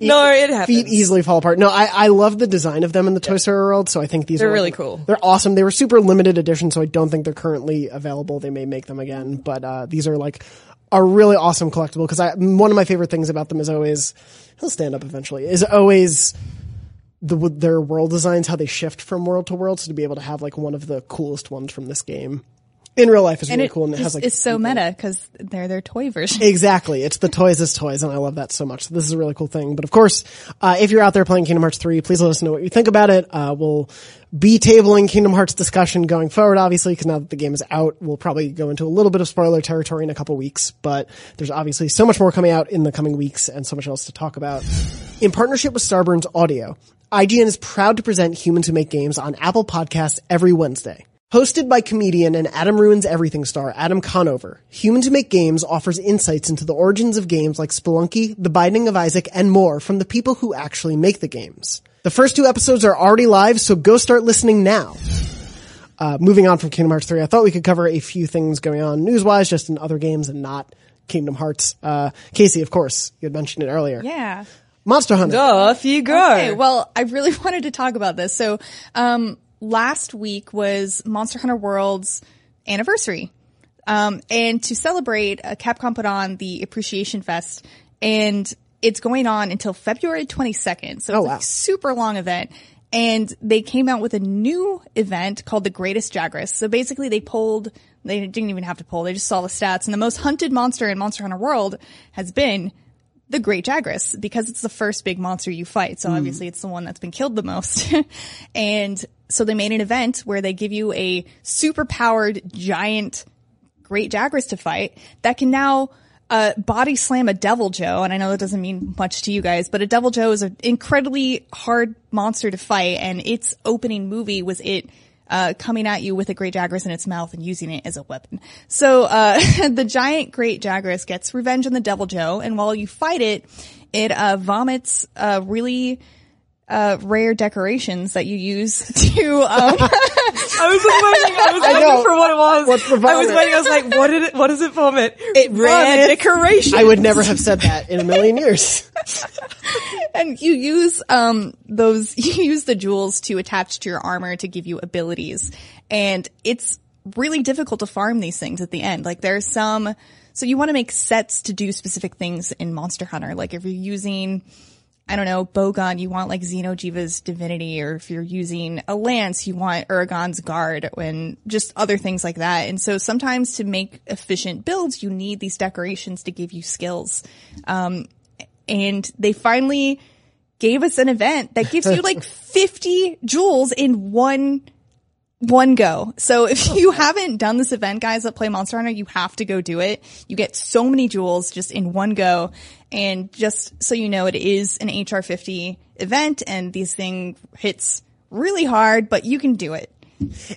no, it happens. Feet easily fall apart. No, I, I love the design of them in the Toy Story world, so I think these They're are really cool. They're awesome. They were super limited edition, so I don't think they're currently available. They may make them again, but uh, these are like a really awesome collectible because I one of my favorite things about them is always he'll stand up eventually is always the their world designs, how they shift from world to world, so to be able to have like one of the coolest ones from this game in real life is And really cool, and it is- has like it's so people- meta because they're their toy version. Exactly. It's the toys as toys, and I love that so much. So this is a really cool thing. But of course, uh, if you're out there playing Kingdom Hearts 3, please let us know what you think about it. Uh, we'll be tabling Kingdom Hearts discussion going forward, obviously, because now that the game is out, we'll probably go into a little bit of spoiler territory in a couple weeks, but there's obviously so much more coming out in the coming weeks and so much else to talk about. In partnership with Starburns Audio, IGN is proud to present Humans Who Make Games on Apple Podcasts every Wednesday. Hosted by comedian and Adam Ruins Everything star Adam Conover, Humans Who Make Games offers insights into the origins of games like Spelunky, The Binding of Isaac, and more from the people who actually make the games. The first two episodes are already live, so go start listening now. Uh, moving on from Kingdom Hearts 3, I thought we could cover a few things going on news-wise, just in other games and not Kingdom Hearts. Uh, Casey, of course, you had mentioned it earlier. Yeah. Monster Hunter. Off you go. Okay, well, I really wanted to talk about this. So, um, last week was Monster Hunter World's anniversary. Um, and to celebrate, uh, Capcom put on the Appreciation Fest and it's going on until February 22nd. So Oh, it's wow. a super long event. And they came out with a new event called the Greatest Jagras. So basically they pulled, they didn't even have to pull, they just saw the stats and the most hunted monster in Monster Hunter World has been the Great Jagras because it's the first big monster you fight. So obviously it's the one that's been killed the most. and so they made an event where they give you a super powered giant Great Jagras to fight that can now uh, body slam a Deviljho. And I know that doesn't mean much to you guys, but a Deviljho is an incredibly hard monster to fight. And its opening movie was it uh, coming at you with a Great Jagras in its mouth and using it as a weapon. So uh, the giant Great Jagras gets revenge on the Deviljho, and while you fight it, it uh, vomits uh, really uh, rare decorations that you use to. Um, I was waiting. I was know. waiting for what it was. What's the I was waiting. I was like, what did it? What does it vomit? It vomits- decoration. I would never have said that in a million years. and you use um those you use the jewels to attach to your armor to give you abilities and it's really difficult to farm these things at the end like there's some so you want to make sets to do specific things in monster hunter like if you're using I don't know, Bowgun, you want like Xenojiva's divinity, or if you're using a lance, you want Uragaan's guard, and just other things like that. And so sometimes to make efficient builds, you need these decorations to give you skills. Um, and they finally gave us an event that gives you like 50 jewels in one one go. So if you haven't done this event, guys that play Monster Hunter, you have to go do it. You get so many jewels just in one go. And just so you know, it is an HR50 event and these thing hits really hard, but you can do it.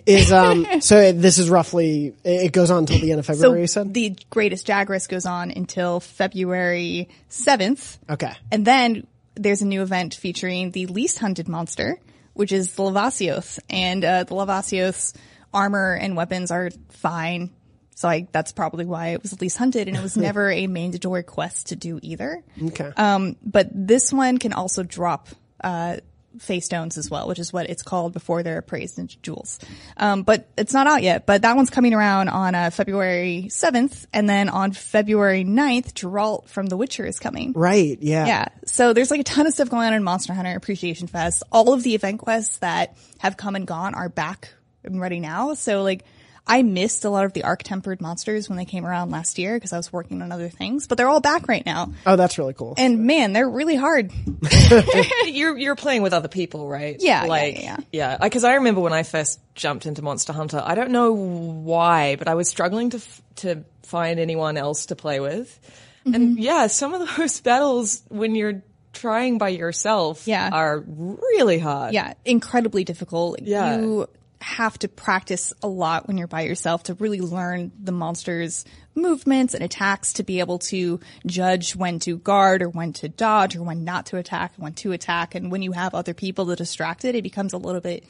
Is um so this is roughly it goes on until the end of So February. you said the greatest Jagras goes on until February 7th. okay. And then there's a new event featuring the least hunted monster, which is the Lavasioth, And uh, the Lavasioth armor and weapons are fine. So I, that's probably why it was at least hunted and it was never a mandatory quest to do either. Okay. Um, but this one can also drop, uh, feystones as well, which is what it's called before they're appraised into jewels. Um, but it's not out yet, but that one's coming around on, uh, February 7th. And then on February 9th, Geralt from The Witcher is coming. right. Yeah. Yeah. So there's like a ton of stuff going on in Monster Hunter Appreciation Fest. All of the event quests that have come and gone are back and ready now. So like, I missed a lot of the arch tempered monsters when they came around last year because I was working on other things, but they're all back right now. Oh, that's really cool. And man, they're really hard. you're you're playing with other people, right? Yeah, yeah, like yeah, yeah. Because I remember when I first jumped into Monster Hunter, I don't know why, but I was struggling to f- to find anyone else to play with, Mm-hmm. and yeah, some of those battles when you're trying by yourself, Yeah. are really hard. Yeah, incredibly difficult. Yeah. You have to practice a lot when you're by yourself to really learn the monster's movements and attacks to be able to judge when to guard or when to dodge or when not to attack and when to attack. And when you have other people to distract it, it becomes a little bit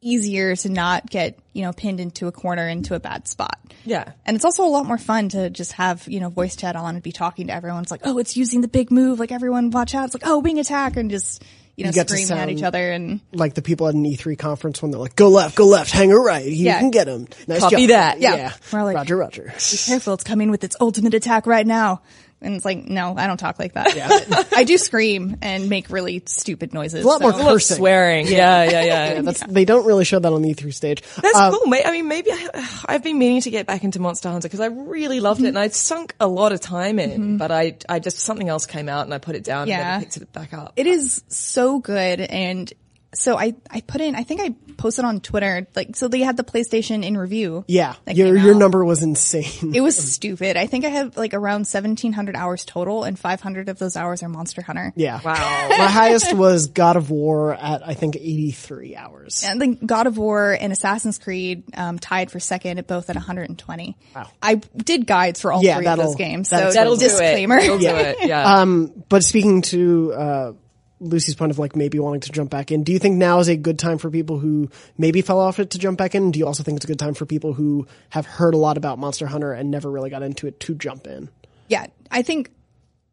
easier to not get, you know, pinned into a corner into a bad spot. Yeah. And it's also a lot more fun to just have, you know, voice chat on and be talking to everyone. It's like, oh, it's using the big move. Like everyone watch out. It's like, oh, wing attack and just, you know, You get to screaming at each other and like the people at an E3 conference when they're like, "Go left, go left, hang a right. You Yeah. can get him." Nice Copy job. that. Yeah. Yeah. We're like- Roger, Roger. be careful. It's coming with its ultimate attack right now. And it's like, no, I don't talk like that. But I do scream and make really stupid noises. A lot more so- A lot of cursing. swearing. Yeah, yeah, yeah. That's, They don't really show that on the E3 stage. That's Uh, cool. I mean, maybe I, I've been meaning to get back into Monster Hunter because I really loved it and I'd sunk a lot of time in, but I, I just, something else came out and I put it down Yeah. and then picked it back up. It is so good. And so I, I put in, I think I posted on Twitter, like, so they had the PlayStation in review. yeah, your your number was insane. It was stupid. I think I have like around 1700 hours total and 500 of those hours are Monster Hunter. yeah. Wow. My highest was God of War at I think 83 hours. And then God of War and Assassin's Creed um, tied for second at both at 120. Wow. I did guides for all Yeah, three of those games, that so explains That'll it. do disclaimer. it. It'll do it. Yeah. Um, but speaking to uh, Lucy's point of like maybe wanting to jump back in, do you think now is a good time for people who maybe fell off it to jump back in? Do you also think it's a good time for people who have heard a lot about Monster Hunter and never really got into it to jump in? Yeah, I think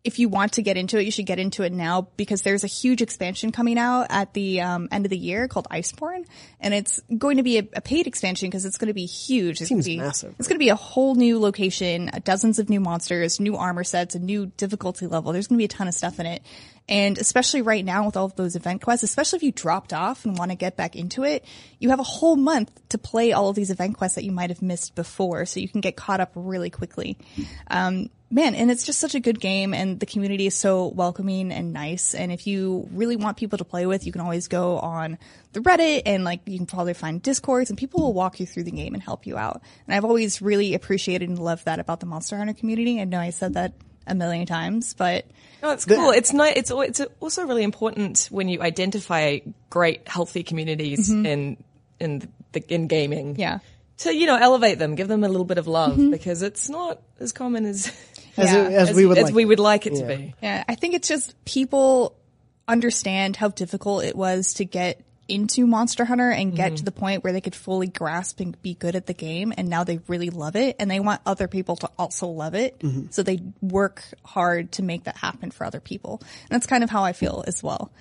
if you want to get into it, you should get into it now because there's a huge expansion coming out at the um, end of the year called Iceborne, and it's going to be a, a paid expansion because it's going to be huge. It's Seems going to be massive. It's going to be a whole new location, uh, dozens of new monsters, new armor sets, a new difficulty level. There's going to be a ton of stuff in it. And especially right now with all of those event quests, especially if you dropped off and want to get back into it, you have a whole month to play all of these event quests that you might have missed before, so you can get caught up really quickly. Um, man, and it's just such a good game and the community is so welcoming and nice. And if you really want people to play with, you can always go on the Reddit and like you can probably find discords and people will walk you through the game and help you out. And I've always really appreciated and loved that about the Monster Hunter community. I know I said that a million times, but No, it's cool. It's nice. It's it's also really important when you identify great, healthy communities mm-hmm. in in the in gaming. yeah. To you know, elevate them, give them a little bit of love mm-hmm. because it's not as common as As, Yeah. it- as, as we would as like. we would like it Yeah. to be. Yeah, I think it's just people understand how difficult it was to get into Monster Hunter and get mm-hmm. to the point where they could fully grasp and be good at the game and now they really love it and they want other people to also love it. Mm-hmm. So they work hard to make that happen for other people. And that's kind of how I feel as well.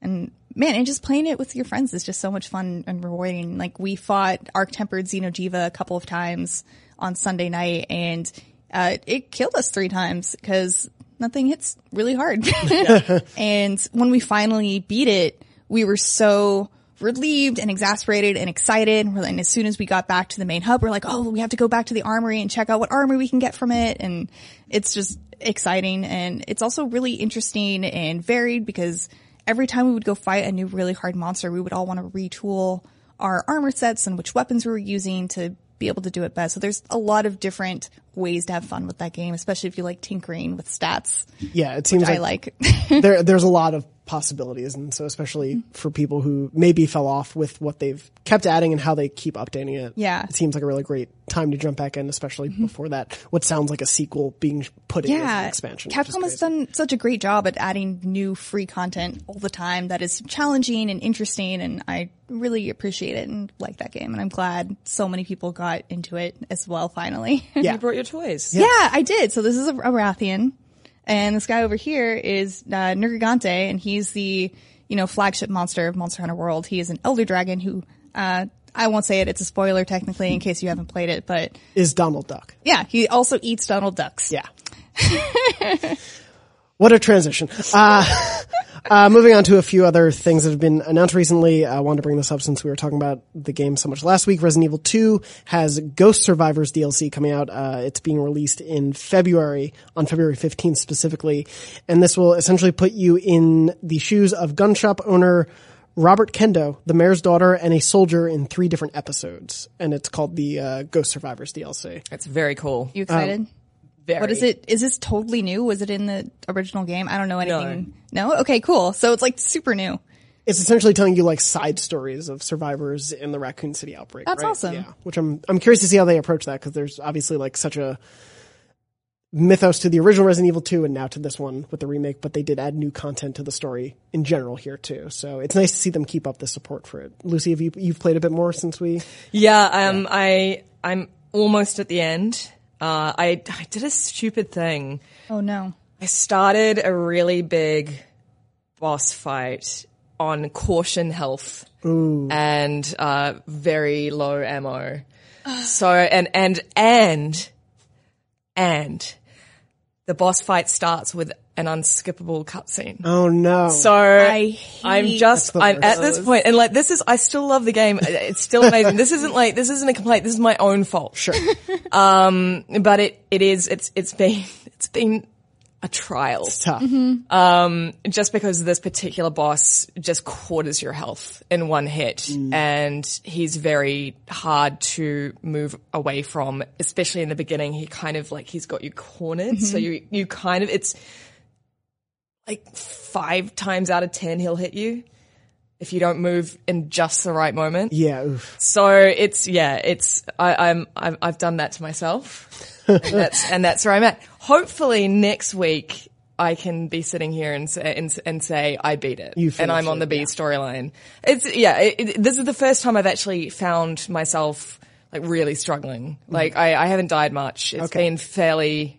And man, and just playing it with your friends is just so much fun and rewarding. Like we fought Arch Tempered Xenojiva a couple of times on Sunday night and uh, it killed us three times because nothing hits really hard. and when we finally beat it, we were so relieved and exasperated and excited. And, and as soon as we got back to the main hub, we're like, oh, we have to go back to the armory and check out what armor we can get from it. And it's just exciting. And it's also really interesting and varied because every time we would go fight a new really hard monster, we would all want to retool our armor sets and which weapons we were using to be able to do it best. So there's a lot of different ways to have fun with that game, especially if you like tinkering with stats. yeah, it seems I like, like. there there's a lot of possibilities, and so especially for people who maybe fell off with what they've kept adding and how they keep updating it. Yeah. it seems like a really great time to jump back in, especially mm-hmm. before that. What sounds like a sequel being put in as an expansion. which Capcom has done such a great job at adding new free content all the time that is challenging and interesting, and I really appreciate it and like that game. And I'm glad so many people got into it as well. Finally, Yeah. You brought your toys. Yeah, I did. So this is a, a Rathian, and this guy over here is uh, Nergigante, and he's the you know flagship monster of Monster Hunter World. He is an Elder Dragon who uh, I won't say it; it's a spoiler technically in case you haven't played it. But is Donald Duck. yeah, he also eats Donald ducks. Yeah. what a transition. Uh, uh, moving on to a few other things that have been announced recently. I wanted to bring this up since we were talking about the game so much last week. Resident Evil 2 has Ghost Survivors DLC coming out. Uh, it's being released in February, on February 15th specifically. And this will essentially put you in the shoes of gun shop owner Robert Kendo, the mayor's daughter, and a soldier in three different episodes. And it's called the uh, Ghost Survivors DLC. That's very cool. You excited? Very. What is it? Is this totally new? Was it in the original game? I don't know anything. No. Okay, cool. So it's like super new. It's essentially telling you like side stories of survivors in the Raccoon City outbreak. That's right? awesome. Yeah, which I'm I'm curious to see how they approach that because there's obviously like such a mythos to the original Resident Evil 2 and now to this one with the remake, but they did add new content to the story in general here too. So it's nice to see them keep up the support for it. Lucy, have you you've played a bit more since we? Yeah, um, I I'm almost at the end. Uh, I I did a stupid thing. Oh no. I started a really big boss fight on caution health and uh, very low ammo. so and and and and the boss fight starts with an unskippable cutscene. Oh no. So I hate I'm just I'm at this point, and like this is I still love the game. It's still amazing. this isn't like this isn't a complaint. This is my own fault. sure. Um, but it it is it's it's been it's been a trial. It's tough. Um just because this particular boss just quarters your health in one hit and he's very hard to move away from, especially in the beginning. He kind of like, he's got you cornered. So you, you kind of, it's like five times out of 10, he'll hit you if you don't move in just the right moment. Yeah. Oof. So it's yeah, it's I, I'm I've, I've done that to myself, and that's and that's where I'm at. Hopefully next week I can be sitting here and say and, and say I beat it, You and I'm on the B yeah. storyline. It's yeah, it, this is the first time I've actually found myself like really struggling. Like I, I haven't died much. It's Mm-hmm. Okay. been fairly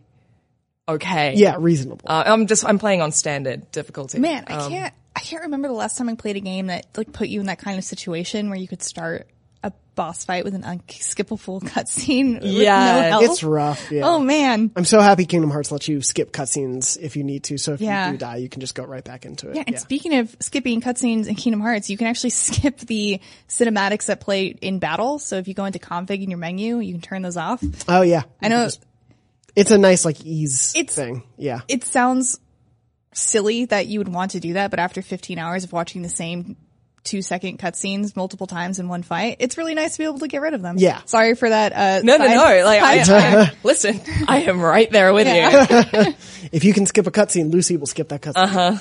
okay. Yeah. Reasonable. Uh, I'm just I'm playing on standard difficulty. Man, I Um, can't. I can't remember the last time I played a game that like put you in that kind of situation where you could start a boss fight with an unskippable cutscene. Yeah. no it's rough. Yeah. Oh man. I'm so happy Kingdom Hearts lets you skip cutscenes if you need to. So if Yeah. you do die, you can just go right back into it. Yeah, and speaking of skipping cutscenes in Kingdom Hearts, you can actually skip the cinematics that play in battle. So if you go into config in your menu, you can turn those off. Oh yeah. I know It's a nice like ease It's- thing. Yeah. it sounds silly that you would want to do that, but after 15 hours of watching the same two second cutscenes multiple times in one fight, it's really nice to be able to get rid of them. Yeah. Sorry for that. Uh, No, no, no. Like, I, side- I- listen, I am right there with Yeah. you. If you can skip a cutscene, Lucy will skip that cutscene. Uh-huh.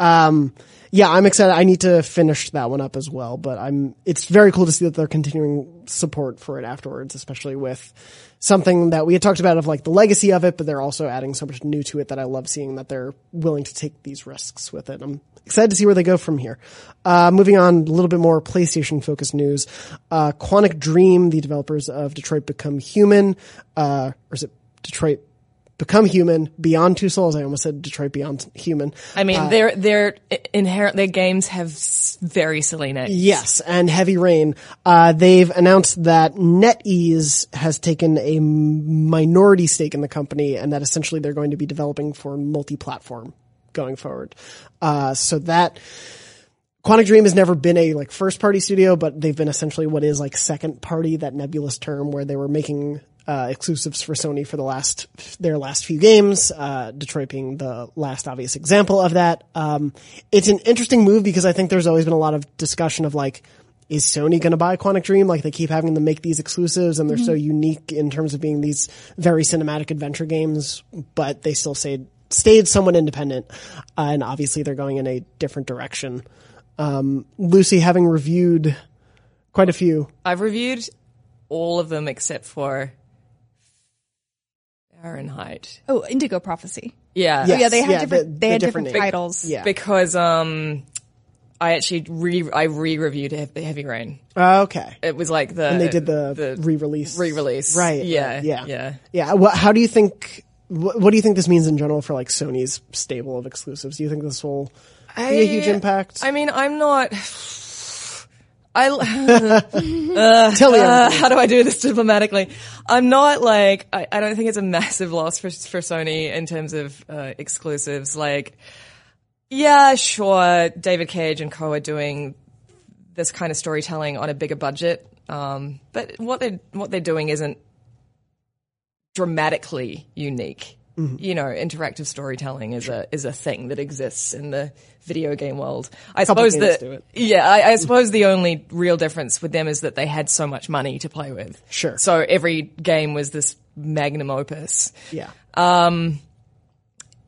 Um, yeah, I'm excited. I need to finish that one up as well, but I'm, it's very cool to see that they're continuing support for it afterwards, especially with something that we had talked about of like the legacy of it, but they're also adding so much new to it that I love seeing that they're willing to take these risks with it. I'm excited to see where they go from here. Uh, moving on, a little bit more PlayStation focused news. Uh, Quantic Dream, the developers of Detroit Become Human, uh, or is it Detroit Become Human, Beyond Two Souls. I almost said Detroit Beyond Human. I mean, Uh, they're they're inherent. Their games have very silly names. Yes, and Heavy Rain. Uh, they've announced that NetEase has taken a minority stake in the company and that essentially they're going to be developing for multi-platform going forward. Uh, so that, Quantic Dream has never been a like first party studio, but they've been essentially what is like second party, that nebulous term where they were making uh, exclusives for Sony for the last their last few games. Uh, Detroit being the last obvious example of that. Um, it's an interesting move because I think there's always been a lot of discussion of like. Is Sony going to buy Quantic Dream? Like they keep having them make these exclusives and they're so unique in terms of being these very cinematic adventure games, but they still stayed, stayed somewhat independent. Uh, and obviously they're going in a different direction. Um, Lucy, having reviewed quite a few, I've reviewed all of them except for Fahrenheit. Oh, Indigo Prophecy. Yeah, Yes, yeah, they had yeah, different. the- they the had different different, names. titles. yeah. because um, I actually re I re-reviewed He- Heavy Rain. Uh, okay. It was like the And they did the, re-release. re-release. Right. Yeah. right, yeah. Yeah. Yeah. What, how do you think, what, what do you think this means in general for like Sony's stable of exclusives? Do you think this will be a huge impact? I mean, I'm not. I Tell me uh, how do I do this diplomatically? I'm not like I, I don't think it's a massive loss for for Sony in terms of uh, exclusives. Like, yeah, sure, David Cage and Co are doing this kind of storytelling on a bigger budget, um, but what they what they're doing isn't dramatically unique. You know, interactive storytelling is a is a thing that exists in the video game world. I suppose that yeah, I, I suppose the only real difference with them is that they had so much money to play with. Sure. So every game was this magnum opus. yeah. Um,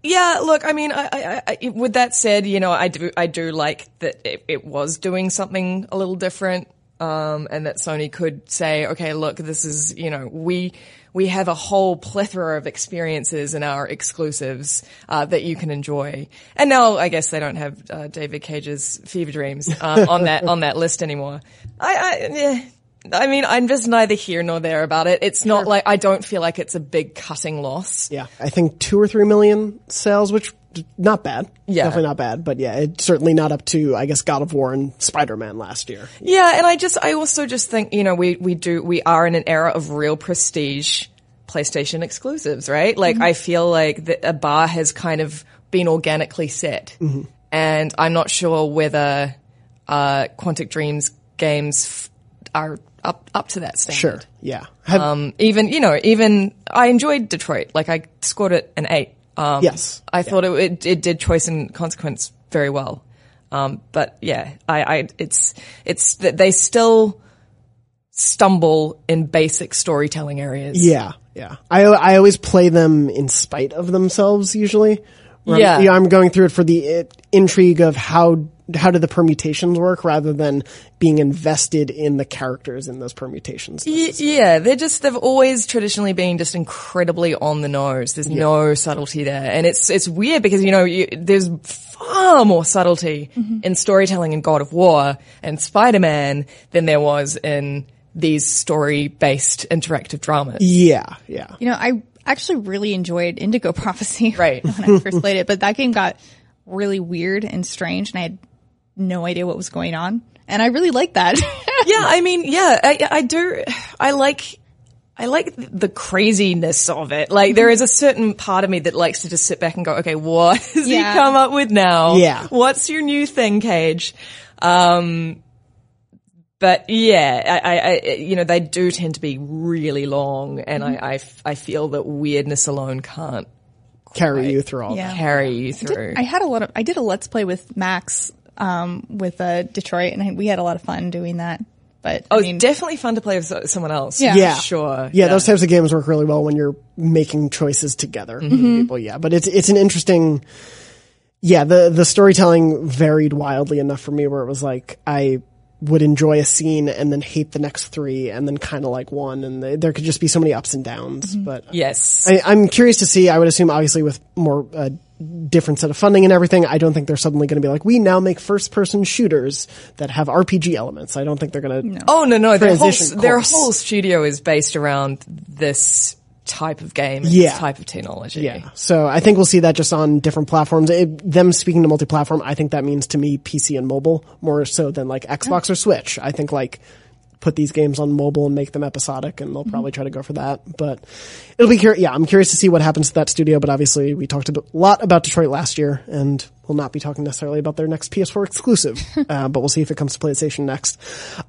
yeah, look, I mean, I, I, I, with that said, you know, I do, I do like that it, it was doing something a little different, um, and that Sony could say, okay, look, this is, you know, we, we have a whole plethora of experiences in our exclusives, uh, that you can enjoy. And now I guess they don't have, uh, David Cage's Fever Dreams, uh, on that, on that list anymore. I, I, eh. I mean, I'm just neither here nor there about it. It's not like, I don't feel like it's a big cutting loss. Yeah. I think two or three million sales, which not bad. Yeah. Definitely not bad, but yeah, it's certainly not up to, I guess, God of War and Spider-Man last year. Yeah, and I just, I also just think, you know, we, we do, we are in an era of real prestige PlayStation exclusives, right? Like I feel like the, a bar has kind of been organically set, and I'm not sure whether uh, Quantic Dreams games f- are up up to that standard. Sure. Yeah. Have, Um, even you know, even I enjoyed Detroit. Like I scored it an eight. Um, Yes. I thought it, it it did choice and consequence very well. Um, but yeah, I, I it's it's that they still stumble in basic storytelling areas. yeah. Yeah. I, I always play them in spite of themselves usually. Where I'm- Yeah. yeah. I'm going through it for the uh, intrigue of how, how do the permutations work rather than being invested in the characters in those permutations. Yeah, they're just they've always traditionally been just incredibly on the nose. There's no subtlety there, and it's it's weird because you know you, there's far more subtlety mm-hmm. in storytelling in God of War and Spider Man than there was in these story based interactive dramas. Yeah. Yeah. You know, I actually really enjoyed Indigo Prophecy Right. when I first played it, but that game got really weird and strange, and I had no idea what was going on. And I really like that. yeah, I mean, yeah, I, I do. I like. I like the craziness of it. Like there is a certain part of me that likes to just sit back and go, okay, what has Yeah. he come up with now? Yeah. What's your new thing, Cage? Um, but yeah, I, I, I, you know, they do tend to be really long and I, I f- I feel that weirdness alone can't Carry you through all Yeah. carry you through. I had a lot of, I did a let's play with Max, um, with, uh, Detroit, and I, we had a lot of fun doing that. But, oh, I it's mean, definitely fun to play with someone else. Yeah. Yeah. Sure. Yeah, those types of games work really well when you're making choices together with people. Yeah, but it's it's an interesting. Yeah, the the storytelling varied wildly enough for me where it was like I would enjoy a scene and then hate the next three and then kind of like one and the, there could just be so many ups and downs. But Yes. I, I'm curious to see. I would assume, obviously, with more uh, different set of funding and everything, I don't think they're suddenly going to be like, we now make first-person shooters that have RPG elements. I don't think they're going to. Oh no, no, their whole, their whole studio is based around this type of game, and Yeah. this type of technology. Yeah. So I think we'll see that just on different platforms. It, them speaking to multi-platform, I think that means to me PC and mobile more so than like Xbox or Switch. I think like put these games on mobile and make them episodic and they'll probably try to go for that. But it'll be curious. Yeah, I'm curious to see what happens to that studio, but obviously we talked a lot about Detroit last year and we'll not be talking necessarily about their next PS4 exclusive. uh, but we'll see if it comes to PlayStation next.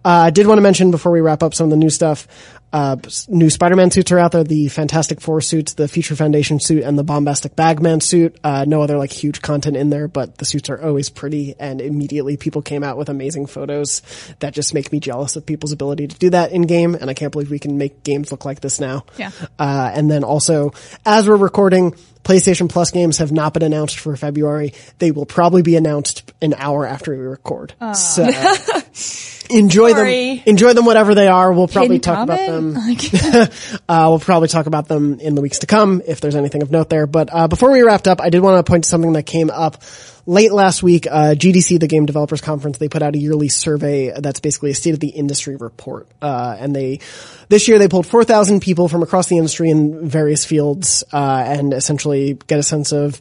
Uh, I did want to mention before we wrap up some of the new stuff, uh, new Spider-Man suits are out there. The Fantastic Four suits, the Future Foundation suit, and the Bombastic Bagman suit. Uh, no other like huge content in there, but the suits are always pretty. And immediately people came out with amazing photos that just make me jealous of people's ability to do that in game. And I can't believe we can make games look like this now. Yeah. Uh, and then also, as we're recording, PlayStation Plus games have not been announced for February. They will probably be announced an hour after we record. So enjoy Sorry. them. Enjoy them, whatever they are. We'll probably hidden talk about them. Uh, we'll probably talk about them in the weeks to come if there's anything of note there. But uh, before we wrapped up, I did want to point to something that came up late last week. Uh, GDC, the Game Developers Conference, they put out a yearly survey that's basically a state of the industry report. Uh, and they this year they pulled 4,000 people from across the industry in various fields uh, and essentially get a sense of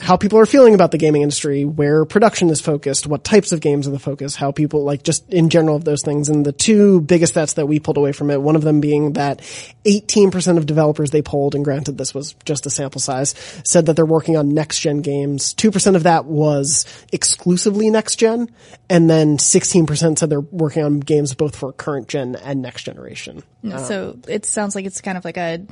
how people are feeling about the gaming industry, where production is focused, what types of games are the focus, how people like just in general of those things. And the two biggest stats that we pulled away from it, one of them being that 18% of developers they polled, and granted this was just a sample size, said that they're working on next gen games. 2% of that was exclusively next gen. And then 16% said they're working on games both for current gen and next generation. so um, it sounds like it's kind of like a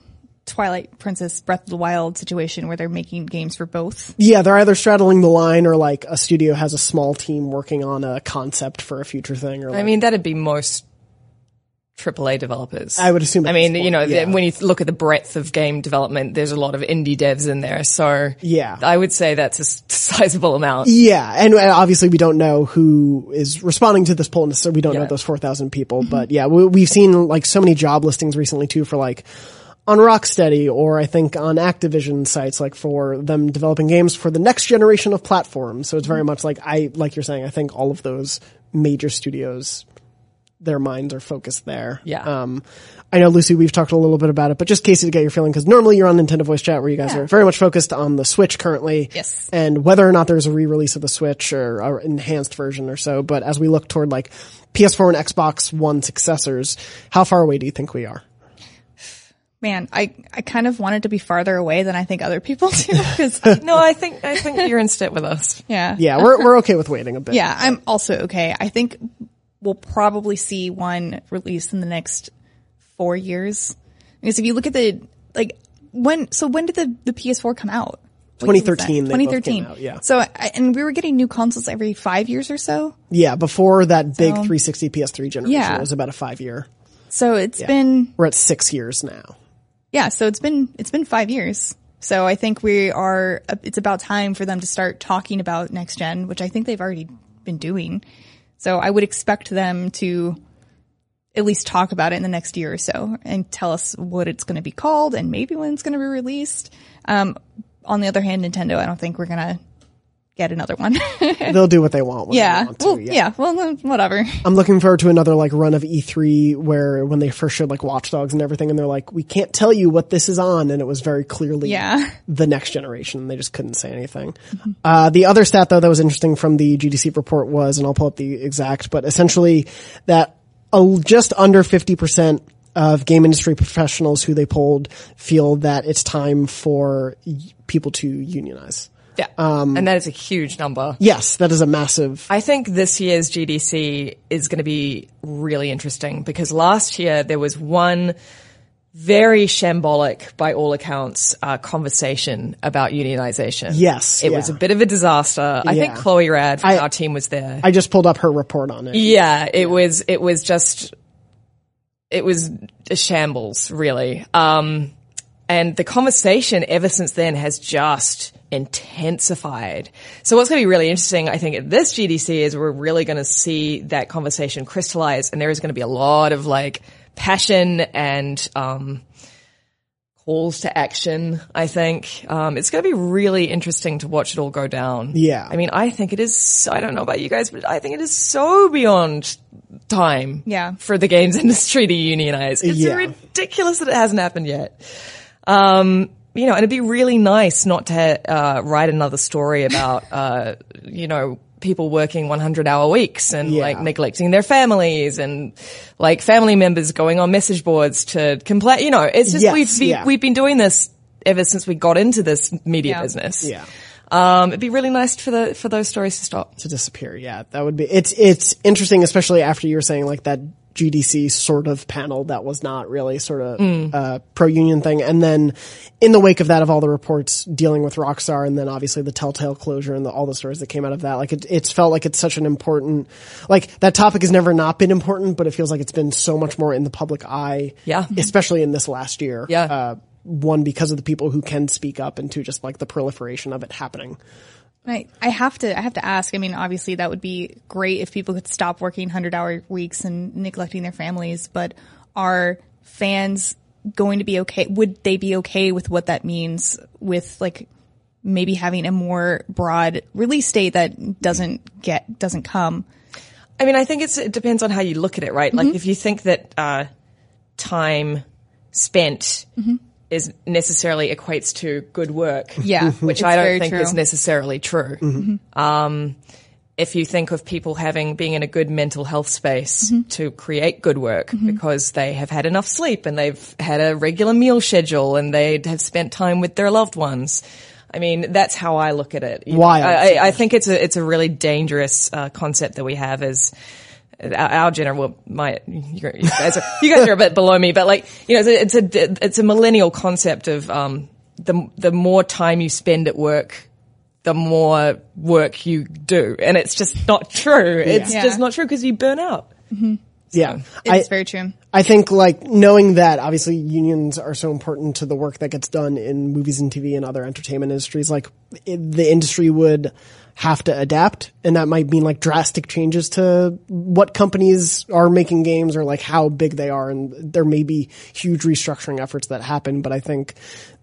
Twilight Princess Breath of the Wild situation where they're making games for both. Yeah, they're either straddling the line or like a studio has a small team working on a concept for a future thing or like, I mean, that'd be most AAA developers. I would assume I mean, you know, yeah. when you look at the breadth of game development, there's a lot of indie devs in there. So Yeah. I would say that's a sizable amount. Yeah, and uh, obviously we don't know who is responding to this poll, so we don't know those 4,000 people, but yeah, we, we've seen like so many job listings recently too for like on Rocksteady or I think on Activision sites like for them developing games for the next generation of platforms. So it's very much like I, like you're saying, I think all of those major studios, their minds are focused there. Yeah. Um, I know Lucy, we've talked a little bit about it, but just Casey to get your feeling, because normally you're on Nintendo Voice Chat where you guys Yeah. are very much focused on the Switch currently. Yes. And whether or not there's a re-release of the Switch or, an enhanced version or so, but as we look toward like PS4 and Xbox One successors, how far away do you think we are? Man, I, I kind of want it to be farther away than I think other people do. Cause No, I think I think you're in step with us. yeah. Yeah, we're we're okay with waiting a bit. Yeah, I'm also okay. I think we'll probably see one released in the next four years. Because if you look at the, like, when, so when did the, the PS4 come out? What year was that? 2013 they both came 2013. out, yeah. So, and we were getting new consoles every five years or so. Yeah, before that big 360 PS3 generation, Yeah. it was about a five year. So it's been, We're at six years now. Yeah, so it's been, it's been five years. So I think we are, it's about time for them to start talking about next gen, which I think they've already been doing. So I would expect them to at least talk about it in the next year or so and tell us what it's going to be called and maybe when it's going to be released. Um, on the other hand, Nintendo, I don't think we're going to get another one. They'll do what they want. When They yeah. want to, Well, yeah. Well, whatever. I'm looking forward to another like run of E3 where when they first showed like Watch Dogs and everything, and they're like, we can't tell you what this is on, and it was very clearly Yeah. the next generation. and They just couldn't say anything. Uh, the other stat though that was interesting from the GDC report was, and I'll pull up the exact, but essentially that uh, just under 50% of game industry professionals who they polled feel that it's time for people to unionize. Yeah, and that is a huge number. Yes, that is a massive. I think this year's GDC is going to be really interesting because last year there was one very shambolic, by all accounts, uh, conversation about unionization. Yes, It was a bit of a disaster. I think Chloi Rad from I- our team was there. I just pulled up her report on it. Yeah, it was, it was just, it was a shambles, really. Um, and the conversation ever since then has just intensified. So what's going to be really interesting, I think, at this GDC is we're really going to see that conversation crystallize and there is going to be a lot of like passion and, um, calls to action, I think. Um, it's going to be really interesting to watch it all go down. Yeah. I mean, I think it is, I don't know about you guys, but I think it is so beyond time Yeah. for the games industry to unionize. It's Yeah. ridiculous that it hasn't happened yet. Um, you know, and it'd be really nice not to uh, write another story about, uh, you know, people working 100 hour weeks and Yeah. like neglecting their families and like family members going on message boards to complain. You know, it's just Yes, we've been, yeah. we've been doing this ever since we got into this media Yeah. business. Yeah. Um, it'd be really nice for the for those stories to stop. to disappear. Yeah, that would be. It's it's interesting, especially after you were saying like that GDC sort of panel that was not really sort of Mm. uh, pro union thing, and then in the wake of that, of all the reports dealing with Rockstar, and then obviously the Telltale closure and the, all the stories that came out of that, like it, it's felt like it's such an important, like that topic has never not been important, but it feels like it's been so much more in the public eye. Yeah. especially in this last year. Yeah. Uh, one because of the people who can speak up, and two just like the proliferation of it happening. I, I have to I have to ask. I mean, obviously that would be great if people could stop working hundred hour weeks and neglecting their families. But are fans going to be okay? Would they be okay with what that means with like maybe having a more broad release date that doesn't get doesn't come? I mean, I think it's, it depends on how you look at it, right? Mm-hmm. Like if you think that, uh, time spent Mm-hmm. Is necessarily equates to good work. Yeah, Which I don't think true. is necessarily true. Um, if you think of people having, being in a good mental health space Mm-hmm. to create good work because they have had enough sleep and they've had a regular meal schedule and they have spent time with their loved ones. I mean, that's how I look at it. Why? I, I, I think it's a, it's a really dangerous, uh, concept that we have as, our, our general, well, my, you guys are, you guys are a bit below me, but like, you know, it's a, it's a, it's a millennial concept of, um, the, the more time you spend at work, the more work you do. And it's just not true. It's Yeah. just not true because you burn out. Yeah, It's I- very true. I think like knowing that obviously unions are so important to the work that gets done in movies and TV and other entertainment industries, like it, the industry would have to adapt and that might mean like drastic changes to what companies are making games or like how big they are. And there may be huge restructuring efforts that happen, but I think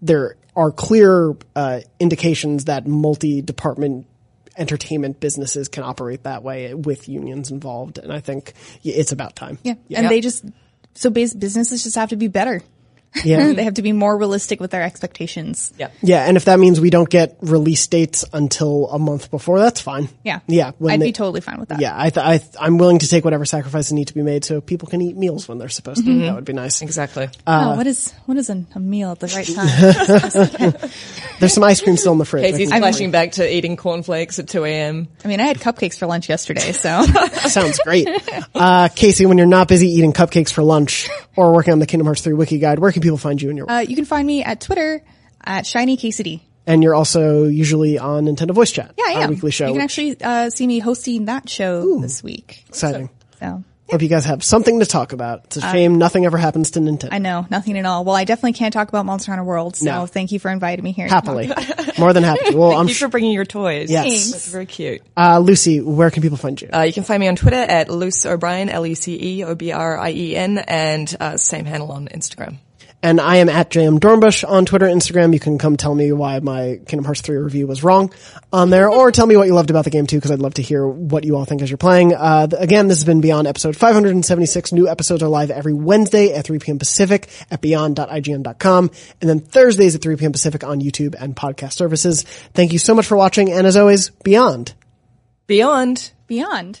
there are clear, uh, indications that multi-department entertainment businesses can operate that way with unions involved. And I think it's about time. Yeah. Yeah. And they just, so bas- businesses just have to be better. Yeah. they have to be more realistic with their expectations. Yeah. Yeah, and if that means we don't get release dates until a month before, that's fine. Yeah. Yeah. when I'd they- be totally fine with that. Yeah, I, th- I, th- I'm willing to take whatever sacrifices need to be made so people can eat meals when they're supposed to. That would be nice. Exactly. oh, what is what is a, a meal at the right time? There's some ice cream still in the fridge. Casey's I flashing back to eating cornflakes at 2 a.m. I mean, I had cupcakes for lunch yesterday, so Sounds great. Uh, Casey, when you're not busy eating cupcakes for lunch or working on the Kingdom Hearts 3 wiki guide, where can people find you in your work? uh, you can find me at Twitter at Shiny KCD. and you're also usually on Nintendo Voice Chat, Yeah, I our am. weekly show. You can actually uh, see me hosting that show this week. exciting. So Hope you guys have something to talk about. It's a shame nothing ever happens to Nintendo. I know nothing at all. Well, I definitely can't talk about Monster Hunter World. So No. thank you for inviting me here. Happily. More than happy to. Well, I'm Thank you sh- for bringing your toys. Yes. That's very cute. uh, Lucy, where can people find you? Uh, you can find me on Twitter at Luce O'Brien, L-U-C-E-O-B-R-I-E-N, and uh, same handle on Instagram. And I am at JM Dornbush on Twitter, Instagram. You can come tell me why my Kingdom Hearts 3 review was wrong on there, or tell me what you loved about the game too, because I'd love to hear what you all think as you're playing. Uh, again, this has been Beyond episode 576. New episodes are live every Wednesday at 3 p.m. Pacific at beyond.ign.com, and then Thursdays at 3 p.m. Pacific on YouTube and podcast services. Thank you so much for watching, and as always, Beyond. Beyond. Beyond.